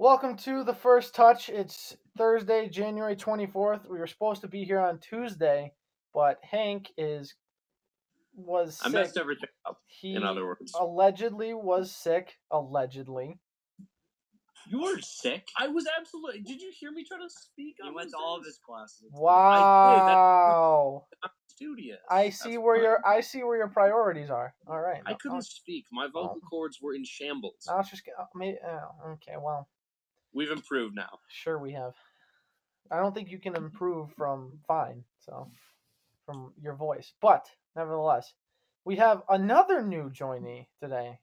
Welcome to the first touch. It's Thursday, January 24th. We were supposed to be here on Tuesday, but Hank is was I sick. messed everything up. he in other words. allegedly was sick. Allegedly. You were sick. I was absolutely. Did you hear me try to speak? He on went to all of things? his classes. Wow. studious. I see That's where fine. your I see where your priorities are. All right. I couldn't speak. My vocal cords were in shambles. I was just gonna- oh, maybe. Oh, okay. Well, We've improved now. sure we have. I don't think you can improve from fine. So, from your voice, but nevertheless, we have another new joinee today.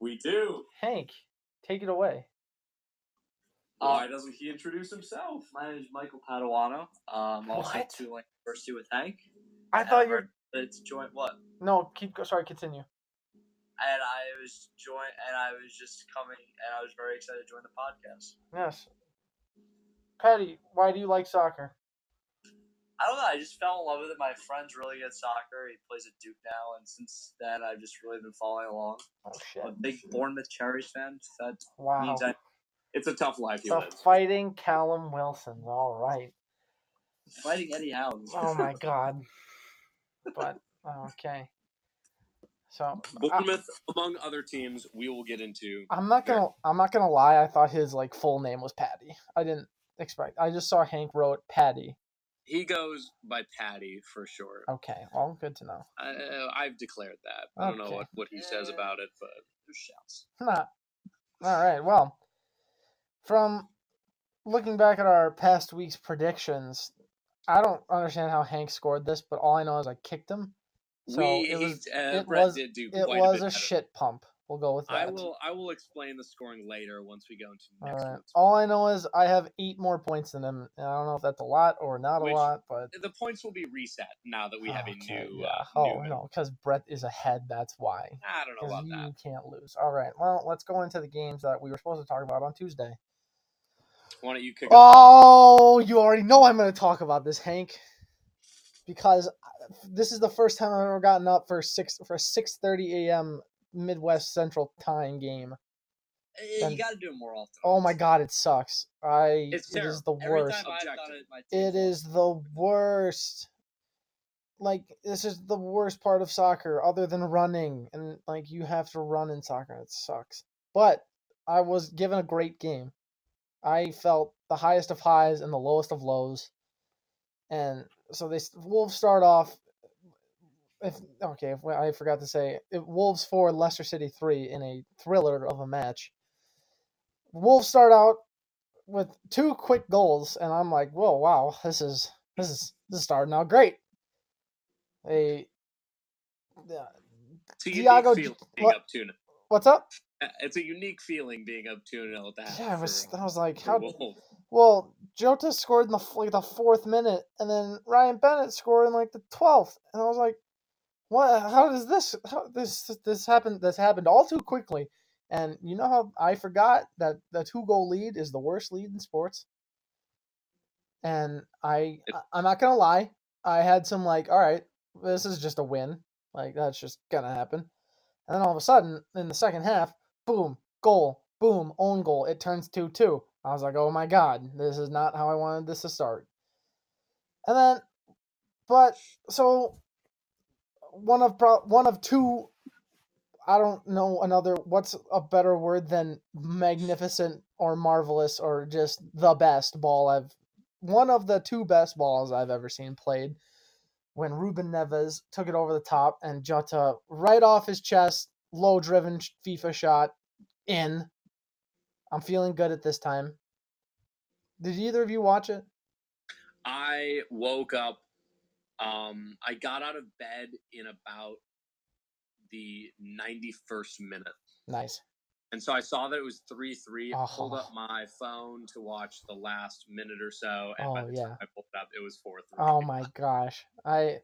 We do. Hank, take it away. Why doesn't he introduce himself? My name is Michael Paduano. Um, also What? to Tulane University with Hank. I And thought I'm you're very excited to join what? no. Keep go- sorry. Continue. And I was join, and I was just coming, and I was very excited to join the podcast. Yes. Patty, why do you like soccer? I don't know. I just fell in love with it. My friend's really good at soccer. He plays at Duke now, and since then, I've just really been following along. Oh I'm a shit! big Bournemouth Cherries fan. That Wow. means I It's a tough life he The fighting Callum Wilson. All right. fighting Eddie Howe. Oh my god. But okay. So Bournemouth, among other teams, we will get into. I'm not gonna I'm not gonna lie, I thought his like full name was Patty. I didn't expect I just saw Hank wrote Patty. He goes by Patty for sure. Okay, well good to know. I, uh, I've declared that. I don't know what, what he says about it, but There's shouts. Not alright, well from looking back at our past week's predictions, I don't understand how Hank scored this, but all I know is I kicked him. So we it was he, uh, it Brett was- did do it was a, a shit pump. We'll go with that. I will I will explain the scoring later once we go into All next right. week's. All I know is I have eight more points than him. I don't know if that's a lot or not Which- a lot, but The points will be reset now that we have a new. yeah. Uh, oh new no, because Brett is ahead. That's why. I don't know about you that. can't lose. All right. Well, let's go into the games that we were supposed to talk about on Tuesday. Why don't you kick? Oh, you already know I'm going to talk about this, Hank, because this is the first time I've ever gotten up for six for a 6:30 a.m. Midwest Central Time game. Eh, Then- You got to do it more often. Oh my God, it sucks. I It's it is the Every worst. time I've done it, It is the worst. Like this is the worst part of soccer, other than running, and like you have to run in soccer. It sucks. But I was given a great game. I felt the highest of highs and the lowest of lows, and so they Wolves start off. If okay, if I forgot to say, it, Wolves four, Leicester City three in a thriller of a match. Wolves start out with two quick goals, and I'm like, whoa, wow, this is this is this is starting out great. They, yeah, It's a unique Thiago- feeling being what- up two. what's up? Uh, It's a unique feeling being up two 0 at the half. Yeah, I was I was like, how? Wolves. Well, Jota scored in the like the fourth minute, and then Ryan Bennett scored in like the twelfth, and I was like, what? How does this? How this this happened? This happened all too quickly. And you know how I forgot that the two goal lead is the worst lead in sports. And I, I- I'm not gonna lie, I had some like, all right, this is just a win, like that's just gonna happen. And then all of a sudden, in the second half, boom, goal, boom, own goal. It turns two two. I was like, oh my god, this is not how I wanted this to start. And then, but so one of pro- one of two. I don't know another. What's a better word than magnificent or marvelous or just the best ball I've. One of the two best balls I've ever seen played. When Ruben Neves took it over the top and Jota right off his chest, low driven FIFA shot in. I'm feeling good at this time. Did either of you watch it? I woke up. Um, I got out of bed in about the 91st minute. Nice. And so I saw that it was 3 3. Oh. Pulled up my phone to watch the last minute or so. And by Oh, the yeah. time I pulled it up, it was 4 3. Oh my gosh. I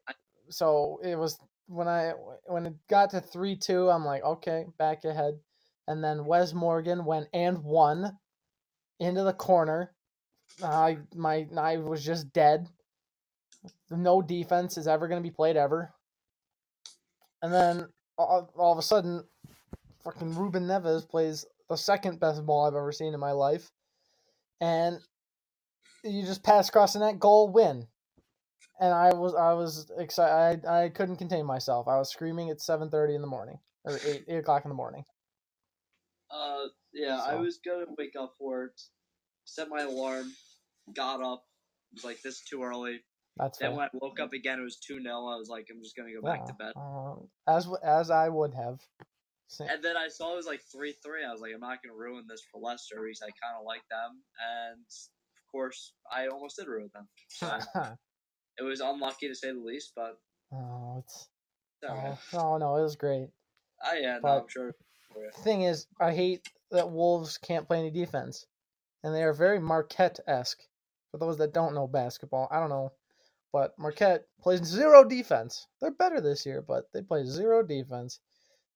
so it was when I when it got to 3-2, I'm like, okay, back ahead. And then Wes Morgan went and won into the corner. I my I was just dead. No defense is ever going to be played ever. And then all, all of a sudden fucking Ruben Neves plays the second best ball I've ever seen in my life. and you just pass across the net, goal, win. And I was I was excited. I, I couldn't contain myself. I was screaming at seven thirty in the morning or eight eight o'clock in the morning. Uh, yeah, I was gonna wake up for it, set my alarm, got up, was like, this is too early. That's Then fair. when I woke up again, it was 2 0. I was like, I'm just gonna go back to bed. Uh, as as I would have. And then I saw it was like 3 3. I was like, I'm not gonna ruin this for Leicester because I kind of like them. And of course, I almost did ruin them. So it was unlucky to say the least, but oh, it's oh, oh no, it was great. Oh, yeah, no, I'm sure. Thing is, I hate that Wolves can't play any defense, and they are very Marquette esque. For those that don't know basketball, I don't know, but Marquette plays zero defense. They're better this year, but they play zero defense,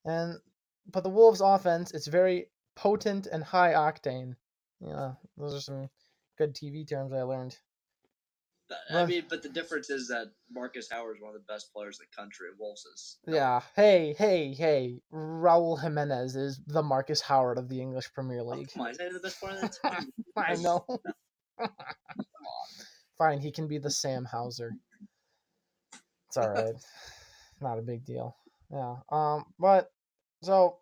and but the Wolves' offense it's very potent and high octane. Yeah, those are some good TV terms I learned. I mean, but the difference is that Marcus Howard is one of the best players in the country, and Wolves is. Yeah, hey, hey, hey, Raul Jimenez is the Marcus Howard of the English Premier Oh, League. come on, he's not the best player in the team. I know. Fine, he can be the Sam Hauser. It's all right. Not a big deal. Yeah. Um. But so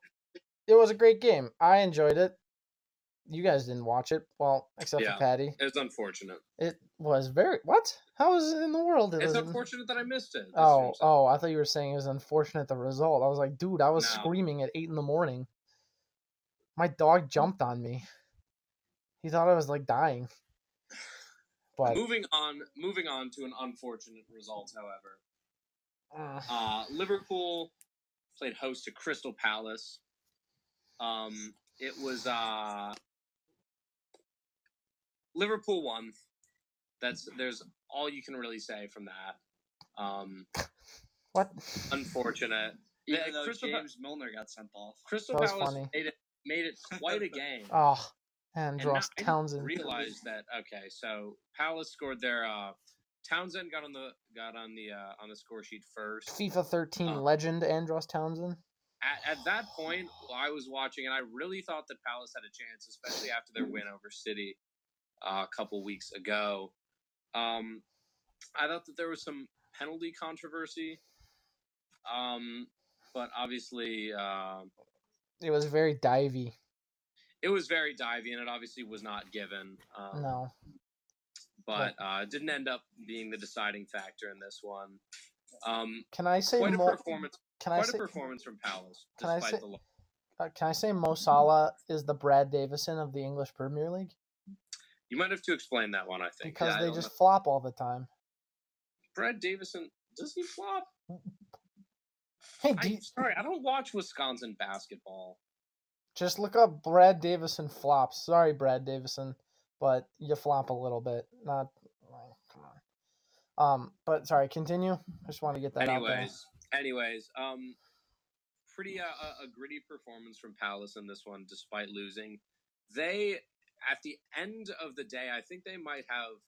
it was a great game. I enjoyed it. You guys didn't watch it, well, except Yeah. for Patty. It's unfortunate. It was very what? How is it in the world? It It's was- unfortunate that I missed it. Oh, what I'm saying. oh! I thought you were saying it was unfortunate the result. I was like, dude, I was No. screaming at eight in the morning. My dog jumped on me. He thought I was like dying. But Moving on, moving on to an unfortunate result, however. uh, Uh, Liverpool played host to Crystal Palace. Um, it was uh, Liverpool won. That's there's all you can really say from that. Um, what? unfortunate. Even Yeah, though Crystal Pa- James Milner got sent off. Crystal Palace funny. made it made it quite a game. Oh, And Andros now Townsend. realized that okay, so Palace scored their uh, Townsend got on the got on the uh, on the score sheet first. FIFA 13 Uh. legend Andros Townsend. At, at that point, I was watching and I really thought that Palace had a chance, especially after their win over City uh, a couple weeks ago. Um, I thought that there was some penalty controversy, um, but obviously uh, It was very divey. it was very divey and it obviously was not given. Um, No. but uh, it didn't end up being the deciding factor in this one. Um, Can I say quite a performance, Can I quite say? a performance from Palace, can I say- the uh, can I say Mo Salah is the Brad Davison of the English Premier League You might have to explain that one. I think because Yeah, they just know. flop all the time. Brad Davison does he flop? Hey, I, you- sorry, I don't watch Wisconsin basketball. just look up Brad Davison flops. Sorry, Brad Davison, but you flop a little bit. Not. oh, come on. Um, but sorry, continue. I just want to get that out there. anyways, anyways, um, pretty uh, a, a gritty performance from Palace in this one, despite losing. They at the end of the day, I think they might have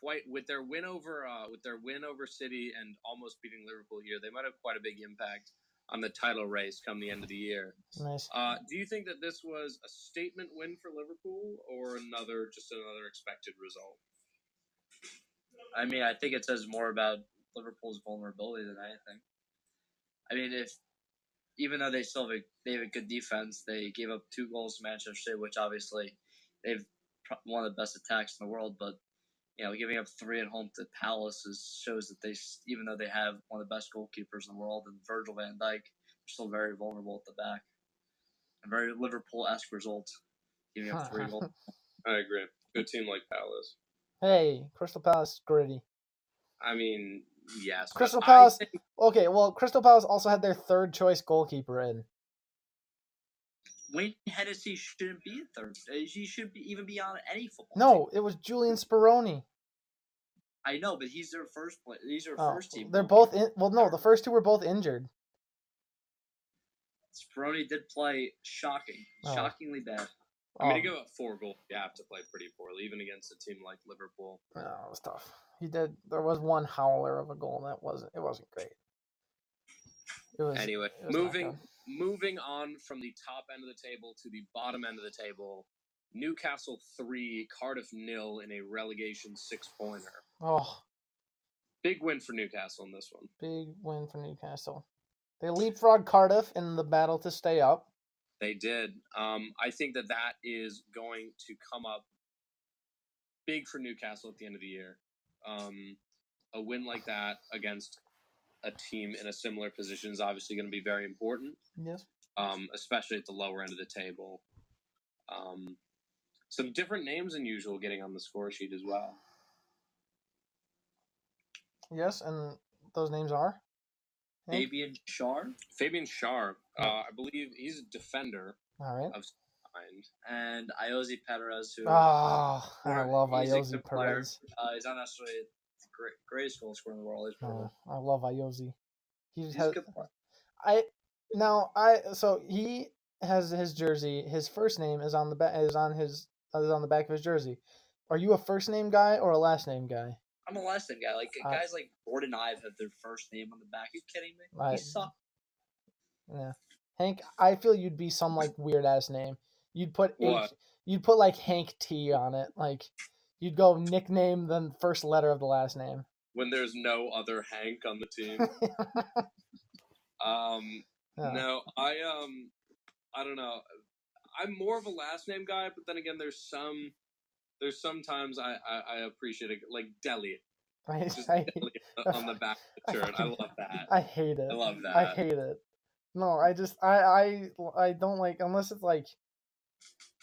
quite with their win over uh, with their win over City and almost beating Liverpool here. They might have quite a big impact on the title race come the end of the year. Nice. Uh, do you think that this was a statement win for Liverpool or another just another expected result? I mean, I think it says more about Liverpool's vulnerability than anything. I mean, if even though they still have a, they have a good defense, they gave up two goals to Manchester City, which obviously they've one of the best attacks in the world. But you know, giving up three at home to Palace is, shows that they, even though they have one of the best goalkeepers in the world and Virgil Van Dijk, they're still very vulnerable at the back. A very Liverpool-esque result, giving up three goals. I agree. Good team like Palace. Hey, Crystal Palace gritty. I mean, yes. Crystal Palace- think- Okay, well, Crystal Palace also had their third choice goalkeeper in. Wayne Hennessy shouldn't be in third. Uh, He shouldn't be, even be on any football. team. No, it was Julian Speroni. I know, but he's their first play. He's their Oh, first team. they're both in. Well, no, the first two were both injured. Speroni did play shocking, Oh. shockingly bad. I mean, Um, to give up four goals, you have to play pretty poorly, even against a team like Liverpool. no, it was tough. He did. There was one howler of a goal, and that wasn't. It wasn't great. It was. Anyway, it was moving moving on from the top end of the table to the bottom end of the table. Newcastle three, Cardiff nil in a relegation six pointer. Oh, Big win for Newcastle in this one. big win for Newcastle. They leapfrog Cardiff in the battle to stay up. They did. Um, I think that that is going to come up big for Newcastle at the end of the year. Um, a win like that against a team in a similar position is obviously going to be very important, Yes. um, especially at the lower end of the table. Um, some different names than usual getting on the score sheet as well. Yes, and those names are. Yeah. Fabian Schar Fabian Schar, uh, I believe he's a defender All right. of some kind. and Ayoze Perez, who Oh, I Or love he's a Ayoze good player. Perez. uh, he's not necessarily the great, greatest goal scorer in the world. He's probably Oh, I love Ayoze. He he's has, a good player. I now I so he has his jersey. His first name is on the back is on his is on the back of his jersey. Are you a first name guy or a last name guy? I'm a last name guy. Like Uh, guys like Gordon Ive have their first name on the back. you kidding me? I- he sucked. Yeah, Hank. I feel you'd be some like weird ass name. You'd put? H, you'd put like Hank T on it. Like you'd go nickname the first letter of the last name. When there's no other Hank on the team. Um, Yeah. No, I um, I don't know. I'm more of a last name guy, but then again, there's some, there's sometimes I I, I appreciate it, like Dele, I, just I, Dele on the back of the shirt. I love that. I hate it. I love that. I hate it. No, I just I I I don't like unless it's like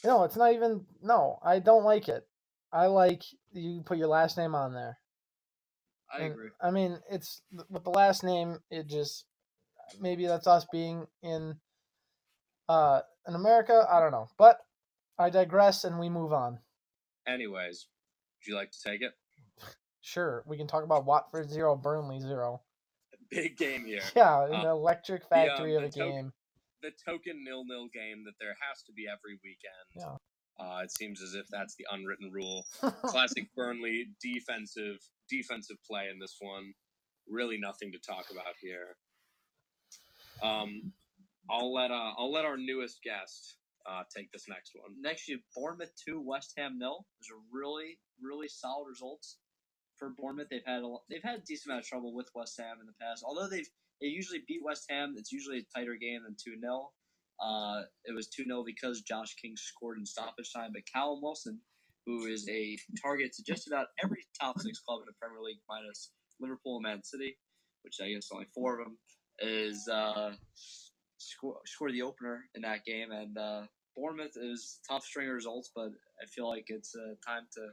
no, it's not even no, I don't like it. I like you put your last name on there. I And, agree. I mean, it's with the last name. It just maybe that's us being in uh in America. I don't know, but I digress, and we move on. Anyways, would you like to take it? Sure, we can talk about Watford zero, Burnley zero. Big game here. Yeah, an Uh, electric the, um, factory of a token- game. The token nil-nil game that there has to be every weekend. Yeah. Uh, it seems as if that's the unwritten rule. Classic Burnley defensive defensive play in this one. Really nothing to talk about here. Um, I'll let uh, I'll let our newest guest uh, take this next one. Next, you Bournemouth two, West Ham nil. Those are really, really solid results for Bournemouth. They've had a, they've had a decent amount of trouble with West Ham in the past. Although they've they usually beat West Ham, it's usually a tighter game than two 0 uh, It was two 0 because Josh King scored in stoppage time, but Callum Wilson, who is a target to just about every top six club in the Premier League, minus Liverpool and Man City, which I guess only four of them, is uh, score, scored the opener in that game, and uh, Bournemouth is top string results, but I feel like it's uh, time to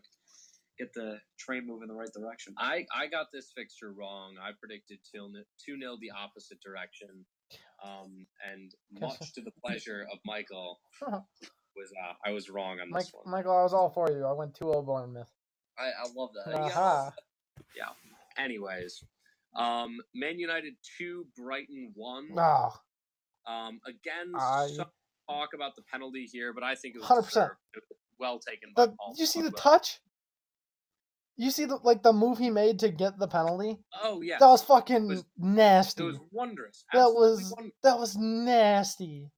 get the train moving in the right direction. I, I got this fixture wrong. I predicted 2 0 the opposite direction. Um, and much to the pleasure of Michael, was uh, I was wrong on Mike, this one. Michael, I was all for you. I went 2-0 Bournemouth. I, I love that. Yeah. Anyways, um, Man United 2, Brighton 1. Oh, Um, again, I- some talk about the penalty here, but I think it was 100%. deserved. Well taken by the, you see the touch? You see the like the move he made to get the penalty? Oh, yeah. That was fucking was- It nasty. was wondrous. That was- wondrous. That was nasty.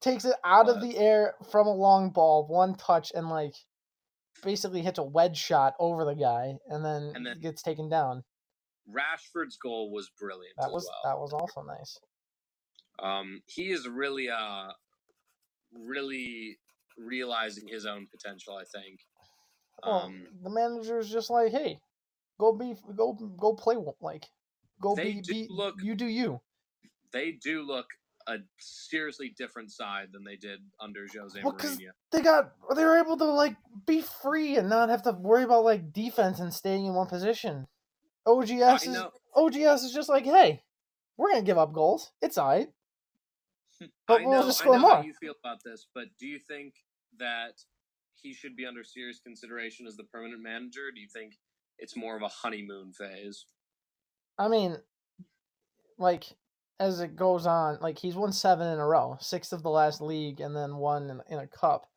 Takes it out of the air from a long ball, one touch, and like basically hits a wedge shot over the guy, and then, And then- gets taken down. Rashford's goal was brilliant That as was well. that was also nice. Um, he is really, uh, really realizing his own potential. I think. Well, Um, the manager's just like, hey, go be, go, go play, like, go be, be, look- you do you. they do look a seriously different side than they did under Jose Well, Mourinho. They got, they were able to like be free and not have to worry about like defense and staying in one position. OGS I is, know. OGS is just like, hey, we're gonna give up goals. It's alright. But I we'll know, just I know more. how you feel about this, but do you think that he should be under serious consideration as the permanent manager? Do you think it's more of a honeymoon phase? I mean, like as it goes on, like he's won seven in a row, six of the last league, and then one in, in a cup.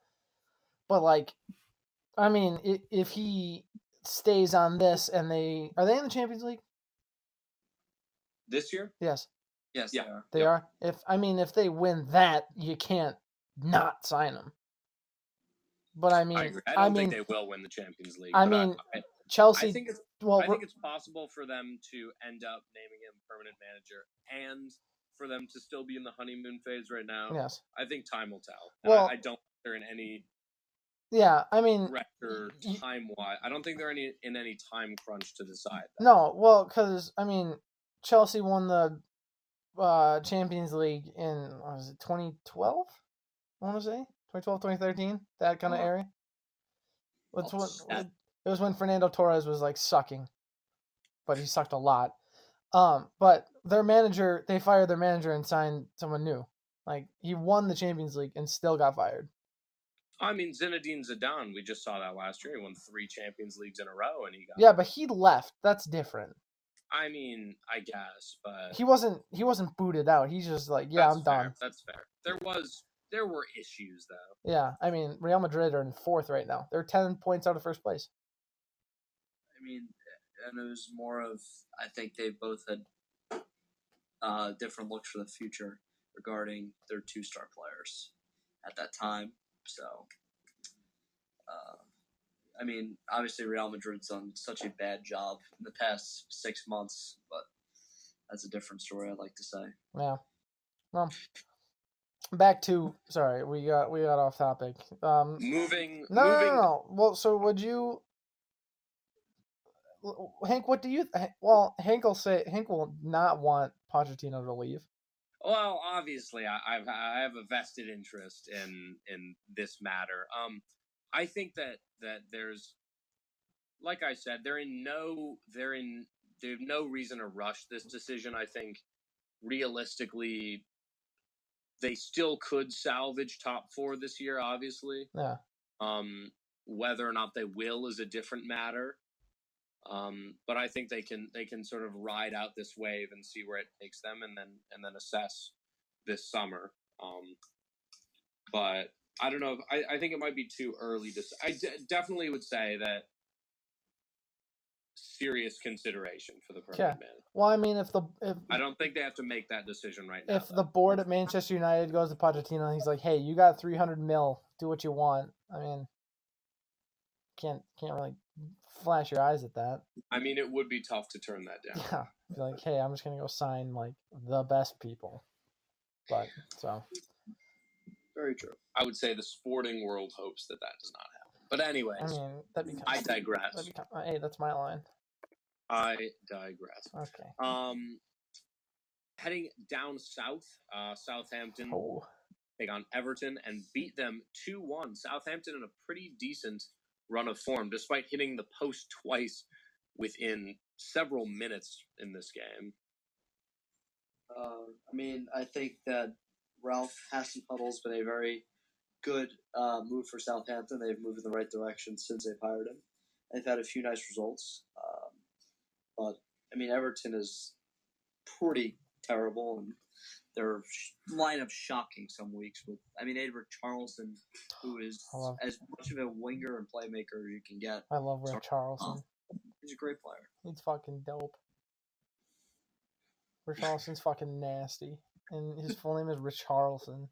But like, I mean, if he stays on this, and they are they in the Champions League? This year? Yes, Yes, Yeah. they are. they Yep. are. If I mean, if they win that, you can't not sign them. But I mean, I. I I, don't mean, think they will win the Champions League. I mean, I, Chelsea. I think it's well, I think it's possible for them to end up naming him permanent manager and for them to still be in the honeymoon phase right now. yes, I think time will tell. Well- I, I don't think they're in any yeah. I mean, record time wise. I don't think they're any in any time crunch to decide. That. no. Well, because I mean, Chelsea won the uh, Champions League in what was it 2012? I want to say 2012, 2013, that kind of Oh. area. What's Oh, what? that- It was when Fernando Torres was like sucking, but he sucked a lot. Um, but their manager, they fired their manager and signed someone new. Like he won the Champions League and still got fired. I mean, Zinedine Zidane. We just saw that last year. He won three Champions Leagues in a row, and he got. Yeah, but he left. That's different. I mean, I guess, but He wasn't. He wasn't booted out. He's just like, yeah, I'm fair. done. That's fair. There was there were issues though. Yeah, I mean, Real Madrid are in fourth right now. They're ten points out of first place. I mean, and it was more of I think they both had uh, different looks for the future regarding their two star players at that time. So, I mean, obviously Real Madrid's done such a bad job in the past six months, but that's a different story. I'd like to say. Yeah. Well, back to sorry, we got we got off topic. Um, Moving, no, no, moving. no, no. Well, so would you, Hank? What do you? Well, Hank will say Hank will not want Pochettino to leave. Well, obviously, I, I've I have a vested interest in in this matter. Um, I think that that there's, like I said, they're in no they're in there's no reason to rush this decision. I think realistically, they still could salvage top four this year. Obviously, Yeah. um, whether or not they will is a different matter. Um, but I think they can they can sort of ride out this wave and see where it takes them, and then and then assess this summer. Um, but I don't know. If, I I think it might be too early to. I d- definitely would say that serious consideration for the permanent man. Well, I mean, if the if I don't think they have to make that decision right now. if though. the board at Manchester United goes to Pochettino and he's like, "Hey, you got three hundred mil, do what you want." I mean, can't can't really flash your eyes at that. I mean, it would be tough to turn that down. Yeah, be like, "Hey, I'm just gonna go sign like the best people." But so Very true. I would say the sporting world hopes that that does not happen. But anyways, I mean, that'd be kind I of, digress. that'd be kind hey, that's my line. I digress. Okay. Um, heading down south, uh, Southampton Oh, take on Everton and beat them 2 1. Southampton in a pretty decent run of form, despite hitting the post twice within several minutes in this game. Uh, I mean, I think that Ralph Hasenhuttl's been a very good uh, move for Southampton. They've moved in the right direction since they've hired him. They've had a few nice results, um, but I mean, Everton is pretty terrible, and their sh- lineup shocking some weeks. With I mean, Edward Charleston, who is as much of a winger and playmaker as you can get. I love Ray Sorry. Charleston. He's a great player. He's fucking dope. Richarlison's fucking nasty, and his full name is Richarlison.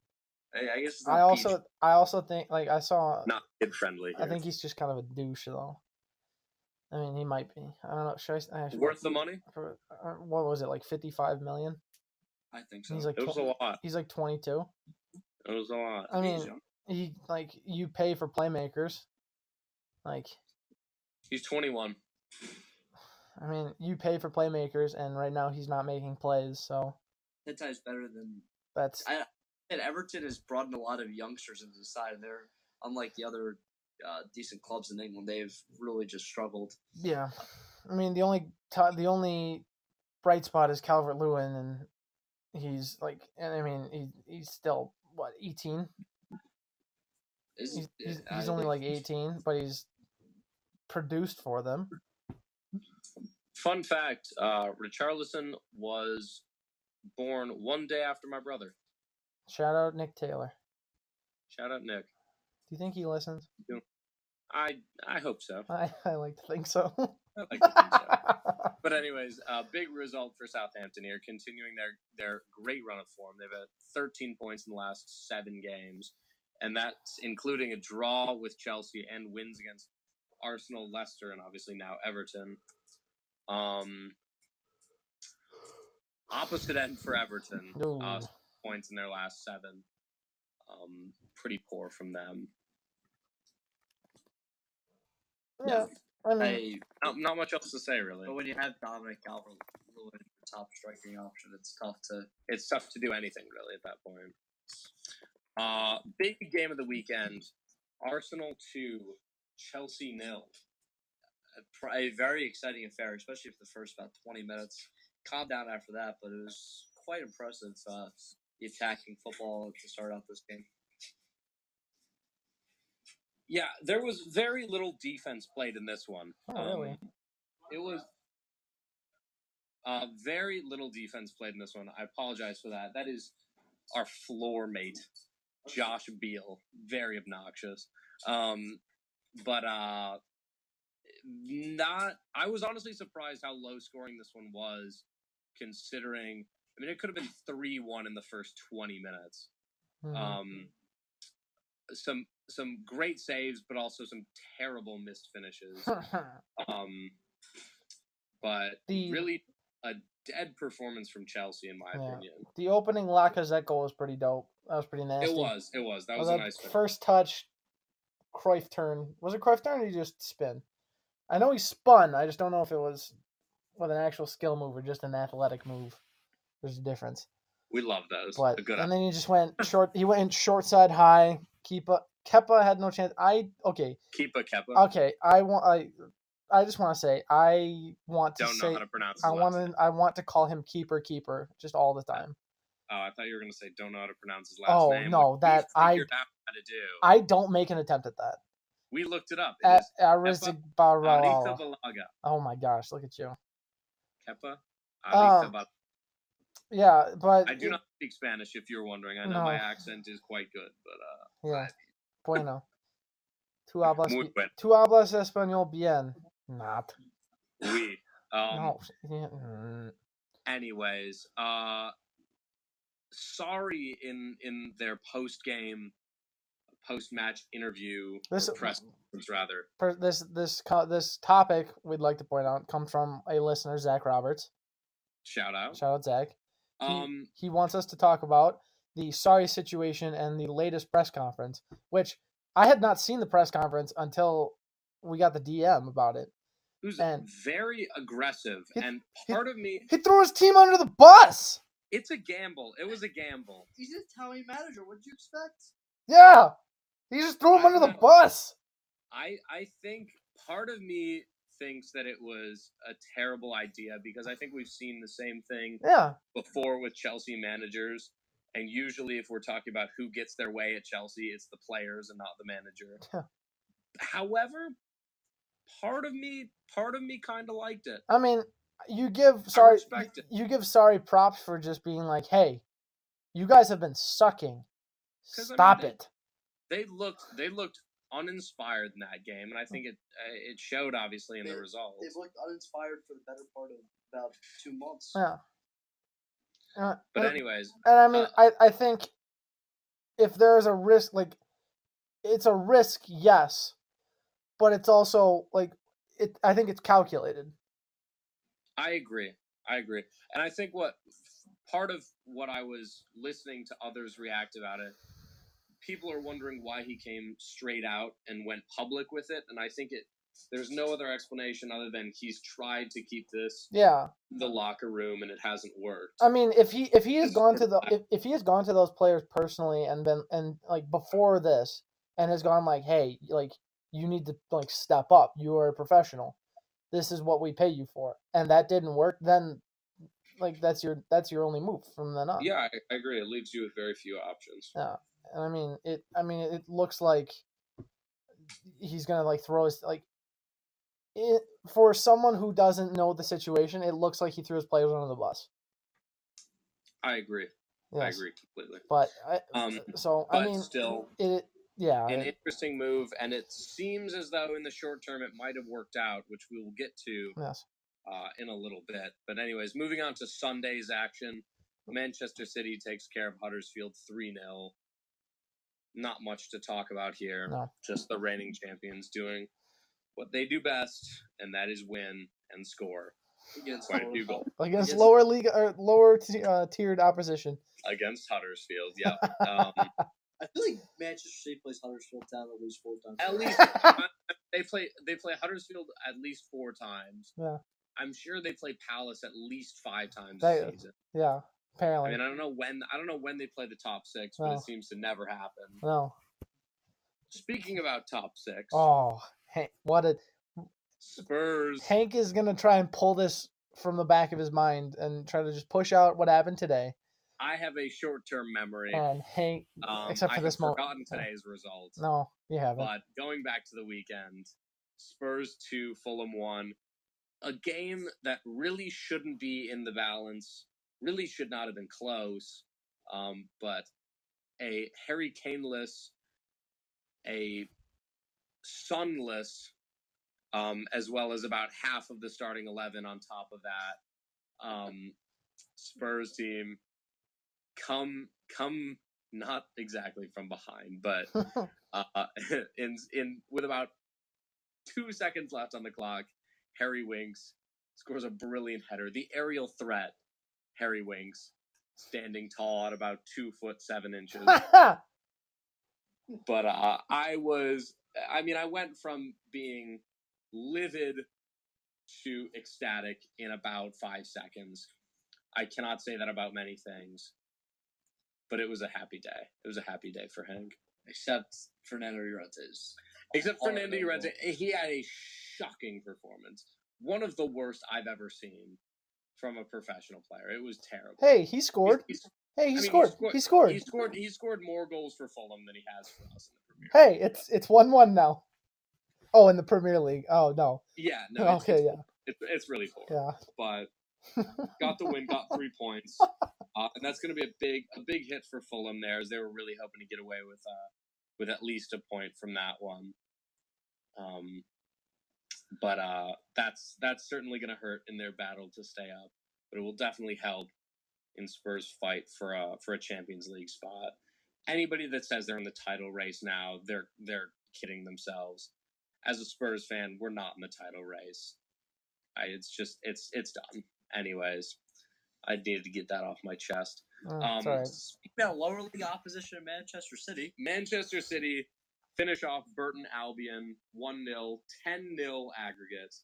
Hey, I guess it's I Peach. also, I also think like I saw. Not kid friendly. I think he's just kind of a douche though. I mean, he might be. I don't know. Should I? I should, worth the money. for, uh, what was it like? Fifty-five million. I think so. He's like It was a lot. he's like twenty-two. It was a lot. I mean, he like you pay for playmakers. Like, He's 21. I mean, you pay for playmakers, and right now he's not making plays. So Hitti's better than that's I- and Everton has brought in a lot of youngsters into the side, and they're unlike the other uh, decent clubs in England. They've really just struggled. Yeah, I mean the only t- the only bright spot is Calvert Lewin, and he's like, and I mean he he's still what eighteen. Is He's he's, I he's only like eighteen, but he's produced for them. Fun fact uh, Richarlison was born one day after my brother. Shout out Nick Taylor. Shout out, Nick. Do you think he listens? I I hope so. I, I like to think so. I like to think so. But anyways, uh, big result for Southampton here, continuing their their great run of form. They've had 13 points in the last seven games, and that's including a draw with Chelsea and wins against Arsenal, Leicester, and obviously now Everton. Um, opposite end for Everton. Ooh. Uh, points in their last seven. Um, pretty poor from them. yeah. I mean, Hey, Not, not much else to say really. but when you have Dominic Calvert-Lewin, the top striking option, it's tough to. it's tough to do anything really at that point. Uh, big game of the weekend: Arsenal two, Chelsea nil. A, a very exciting affair, especially for the first about 20 minutes. Calm down after that, but it was quite impressive. Uh, the attacking football to start out this game. Yeah, there was very little defense played in this one. Oh, really? Um, it was uh, very little defense played in this one. I apologize for that. That is our floor mate, Josh Beal. Very obnoxious. Um, but uh, not. I was honestly surprised how low scoring this one was, considering. I mean, it could have been three one in the first twenty minutes. mhm. Um, some some great saves, but also some terrible missed finishes. Um, but the really a dead performance from Chelsea, in my Yeah. opinion. the opening Lacazette goal was pretty dope. That was pretty nasty. It was. It was. That Oh, was a nice. first touch, Cruyff turn. Was it Cruyff turn or did he just spin? I know he spun. I just don't know if it was with an actual skill move or just an athletic move. There's a difference. We love those. But and then he just went short. He went short side high. Keepa Kepa had no chance. I okay Keep a Kepa. okay. I want I I just want to say I want to Don't say know how to pronounce. His I want name. to I want to call him keeper keeper just all the time. Oh, I thought you were gonna say don't know how to pronounce his last Oh, name. no, which we that I- figured out how to do. I don't make an attempt at that. we looked it up. It At Oh my gosh, look at you. Arrizabalaga. Yeah, but I do it- not speak Spanish. If you're wondering, I know my accent is quite good, but uh, Yeah. Bueno. Tu hablas, muy bueno. tu hablas español bien. Not. We. Um, no. mm, anyways uh sorry in in their post game post match interview This or press conference rather per- this this this topic we'd like to point out comes from a listener, Zach Roberts. shout out Shout out Zach. He, um he wants us to talk about the Sarri situation and the latest press conference, which I had not seen the press conference until we got the DM about it. who's and- very aggressive It- and it- part of me He threw his team under the bus. it's a gamble it was a gamble He's a Italian manager. What did you expect? Yeah, he just threw him I under the bus. i i think part of me thinks that it was a terrible idea because i think we've seen the same thing Yeah, before with Chelsea managers. And usually, if we're talking about who gets their way at Chelsea, it's the players and not the manager. Yeah. However, part of me, part of me, kind of liked it. I mean, you give Sarri, you give Sarri props for just being like, hey, you guys have been sucking. 'Cause, I mean, Stop it. They looked, they looked uninspired in that game, and I think it, uh, it showed obviously in the They- results. They've looked uninspired for the better part of about two months. Yeah. Uh, But and- anyways, And I mean, Uh, I, I think if there's a risk, like, it's a risk, yes, but it's also like it. I think it's calculated. I agree. I agree. And I think what part of what I was listening to others react about it, people are wondering why he came straight out and went public with it. And I think it there's no other explanation other than he's tried to keep this Yeah, the locker room and it hasn't worked. I mean, if he if he has gone to the if, if he has gone to those players personally and been and like before this and has gone like, hey, like you need to like step up. You are a professional. This is what we pay you for, and that didn't work. Then, like that's your that's your only move from then on. yeah, I, I agree. It leaves you with very few options. Yeah, and I mean it. I mean it looks like he's gonna like throw his like. It, for someone who doesn't know the situation, it looks like he threw his players under the bus. I agree. I agree completely. But I, Um, so I mean, still- it. Yeah, An it- interesting move, and it seems as though in the short term it might have worked out, which we will get to yes. uh, in a little bit. But anyways, moving on to Sunday's action, Manchester City takes care of Huddersfield three 0 not much to talk about here. No. Just the reigning champions doing what they do best, and that is win and score Against quite a few goals Against Yes. lower league or lower t- uh, tiered opposition. against Huddersfield. Yeah, um, I feel like Manchester City plays Huddersfield Town at least four times. at least they play they play Huddersfield at least four times. Yeah. I'm sure they play Palace at least five times They- this Yeah, I mean, I don't know when I don't know when they play the top six, but No. it seems to never happen. no. Speaking about top six, Oh, Hank, what a Spurs. Hank is gonna try and pull this from the back of his mind and try to just push out what happened today. I have a short-term memory. And Hank, Um, except for have this moment. forgotten Yeah. today's results. no, you haven't. But going back to the weekend, Spurs two, Fulham one, a game that really shouldn't be in the balance, really should not have been close. Um, but a Harry Kaneless, a sunless, um, as well as about half of the starting eleven on top of that. Um, Spurs team come come not exactly from behind, but uh, in in with about two seconds left on the clock, Harry Winks scores a brilliant header. The aerial threat, Harry Winks, standing tall at about two foot seven inches. but uh, I was, I mean, I went from being livid to ecstatic in about five seconds. I cannot say that about many things, but it was a happy day. It was a happy day for Hank. Except Fernando Llorente's. Except All Fernando available. He had a shocking performance. One of the worst I've ever seen from a professional player. It was terrible. hey, he scored. He's- Hey, he, I mean, he scored. scored- He scored. He scored. He scored more goals for Fulham than he has for us in the Premier. Hey, it's it's one one now. Oh, in the Premier League. Oh no. Yeah, no. Okay, it's, yeah, it's, it's really poor. yeah. But got the win, got three points, uh, and that's going to be a big a big hit for Fulham there, as they were really hoping to get away with uh, with at least a point from that one. Um, but uh, that's that's certainly going to hurt in their battle to stay up, but it will definitely help in Spurs' fight for a for a Champions League spot. Anybody that says they're in the title race now, they're they're kidding themselves. As a Spurs fan, we're not in the title race. I, it's just it's it's done. Anyways, I needed to get that off my chest. Mm, Um, it's all right. Speaking of lower league opposition in Manchester City, Manchester City finish off Burton Albion 1 0, 10 0 aggregate.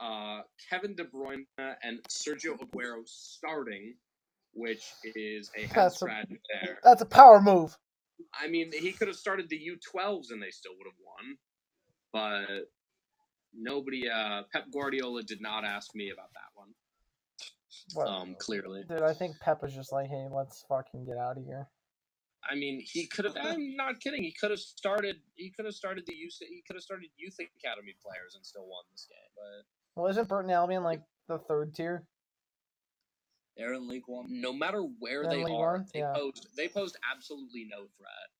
Uh, Kevin De Bruyne and Sergio Aguero starting, which is a head That's a- scratch there. That's a power move. I mean, he could have started the U12s and they still would have won. But nobody, uh, Pep Guardiola did not ask me about that one, What? um, clearly. Dude, I think Pep was just like, hey, let's fucking get out of here. I mean, he could have. I'm not kidding. He could have started. He could have started the youth. He could have started youth academy players and still won this game. But Well, isn't Burton Albion like the third tier? they're in League One. no matter where Then they League are, One? they Yeah. posed. They posed absolutely no threat.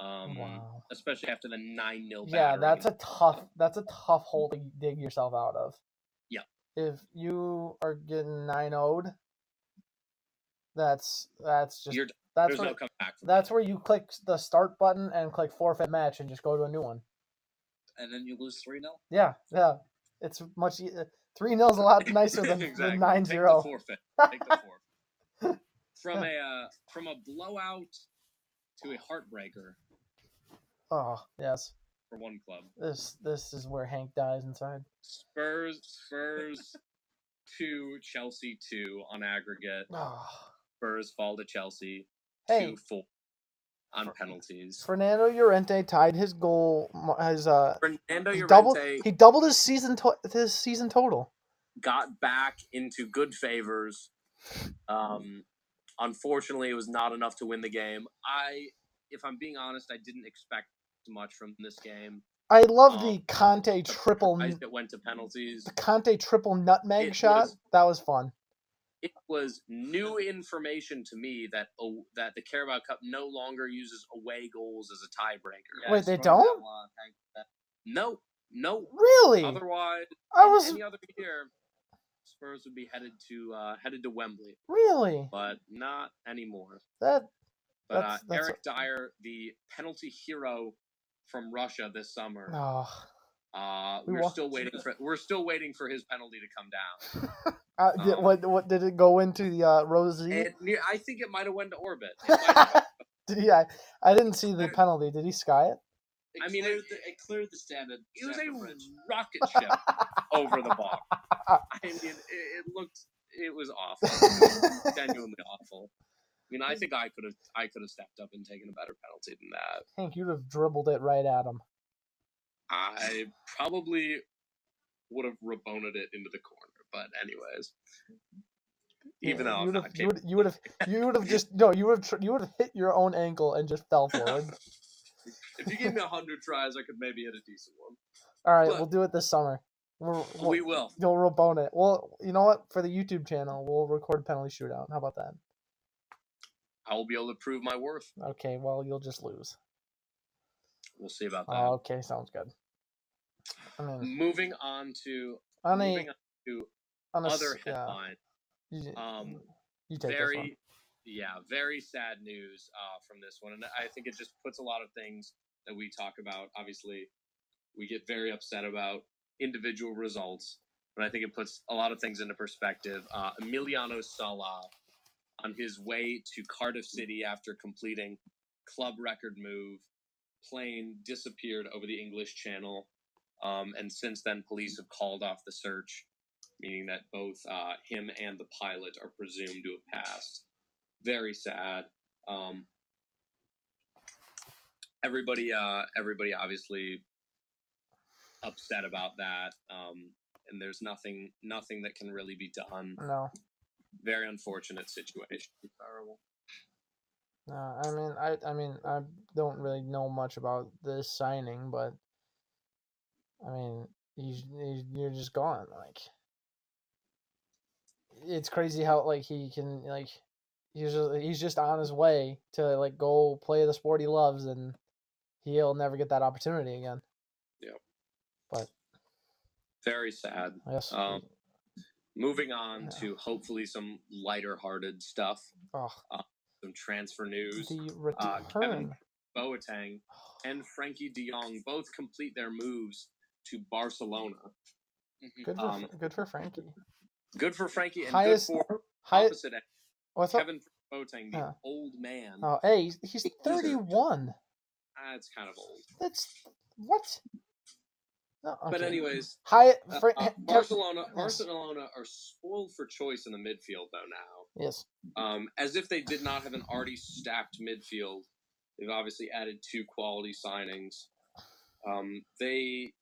Um, wow. especially after the nine 0 Yeah, that's a tough. That's a tough hole to dig yourself out of. Yeah. If you are getting nine 0 that's that's just You're, that's there's where, no comeback. From that's where you click the start button and click forfeit match and just go to a new one. And then you lose 3 0. Yeah, yeah. It's much e- three 0 is a lot nicer than, Exactly. than 9 0. forfeit. Take the forfeit. From a uh, from a blowout to a heartbreaker Oh yes, for one club. this this is where Hank dies inside. Spurs Spurs two Chelsea two on aggregate. Oh. Spurs fall to Chelsea Hey, two four on penalties. Fernando Llorente tied his goal. His uh, Fernando he Llorente doubled he doubled his season to- his season total. got back into good favors. Um, unfortunately, it was not enough to win the game. I, if I'm being honest, I didn't expect much from this game. I love the Um, Kanté triple it went to penalties. the Kanté triple nutmeg It shot. was- that was fun. It was new information to me that oh, that the Carabao Cup no longer uses away goals as a tiebreaker. Wait, they don't? No, no. Really? Otherwise, I was any other year, Spurs would be headed to uh, headed to Wembley, really but not anymore. that But That's- uh, that's Eric Dier, the penalty hero from Russia this summer, Oh, uh, we we're still waiting for we're still waiting for his penalty to come down. uh, did, Um, what what did it go into the uh, Rosie? It, I think it might have went to orbit. It did he? I, I didn't see the penalty. Did he sky it? It I mean, it- the, it cleared the standard. it was a Bridge. rocket ship over the bar. I mean, it, it looked it was awful, genuinely awful. I mean, I think I could have I could have stepped up and taken a better penalty than that. Hank, you'd have dribbled it right at him. I probably would have raboned it into the corner, but anyways. Even Yeah, though you I'm would not have, you would, you would have, you would have just no, you would have, you would have hit your own ankle and just fell forward. If you gave me a hundred tries, I could maybe hit a decent one. All right, But- we'll do it this summer. We'll, we'll, We will. You'll robone it. Well, you know what? For the YouTube channel, we'll record penalty shootout. How about that? I will be able to prove my worth. Okay, well, you'll just lose. We'll see about that. Oh, okay, sounds good. I mean, Moving on to on moving on to on a other yeah, headline. you, um, you take this one. very yeah very sad news uh, from this one and i think it just puts a lot of things that we talk about obviously we get very upset about individual results but i think it puts a lot of things into perspective uh, emiliano sala on his way to cardiff city after completing club record move plane disappeared over the english channel um, and since then police have called off the search meaning that both uh, him and the pilot are presumed to have passed. Very sad. Um, everybody, uh, everybody, obviously upset about that, um, and there's nothing, nothing that can really be done. No, Very unfortunate situation. Terrible. No. I mean, I, I mean, I don't really know much about this signing, but I mean, he's, he's you're just gone. Like, it's crazy how like he can like he's just, he's just on his way to like go play the sport he loves, and he'll never get that opportunity again. Yep. But very sad. Guess. Um, Moving on Yeah. to hopefully some lighter-hearted stuff. oh, Some transfer news. the uh, return. Boateng and Frenkie De Jong both complete their moves to Barcelona. Good for um, good for Frankie. Good for Frankie and Highest good for high. opposite end, What's up? Kevin Boateng, the Yeah. old man. Oh, hey, he's, he's He deserved it. 31. That's kind of old. That's what? No, But anyways, Hyatt, uh, Fra- uh, Kev- Barcelona yes. Barcelona are spoiled for choice in the midfield though now. Yes. Um, as if they did not have an already stacked midfield. They've obviously added two quality signings. Um, they,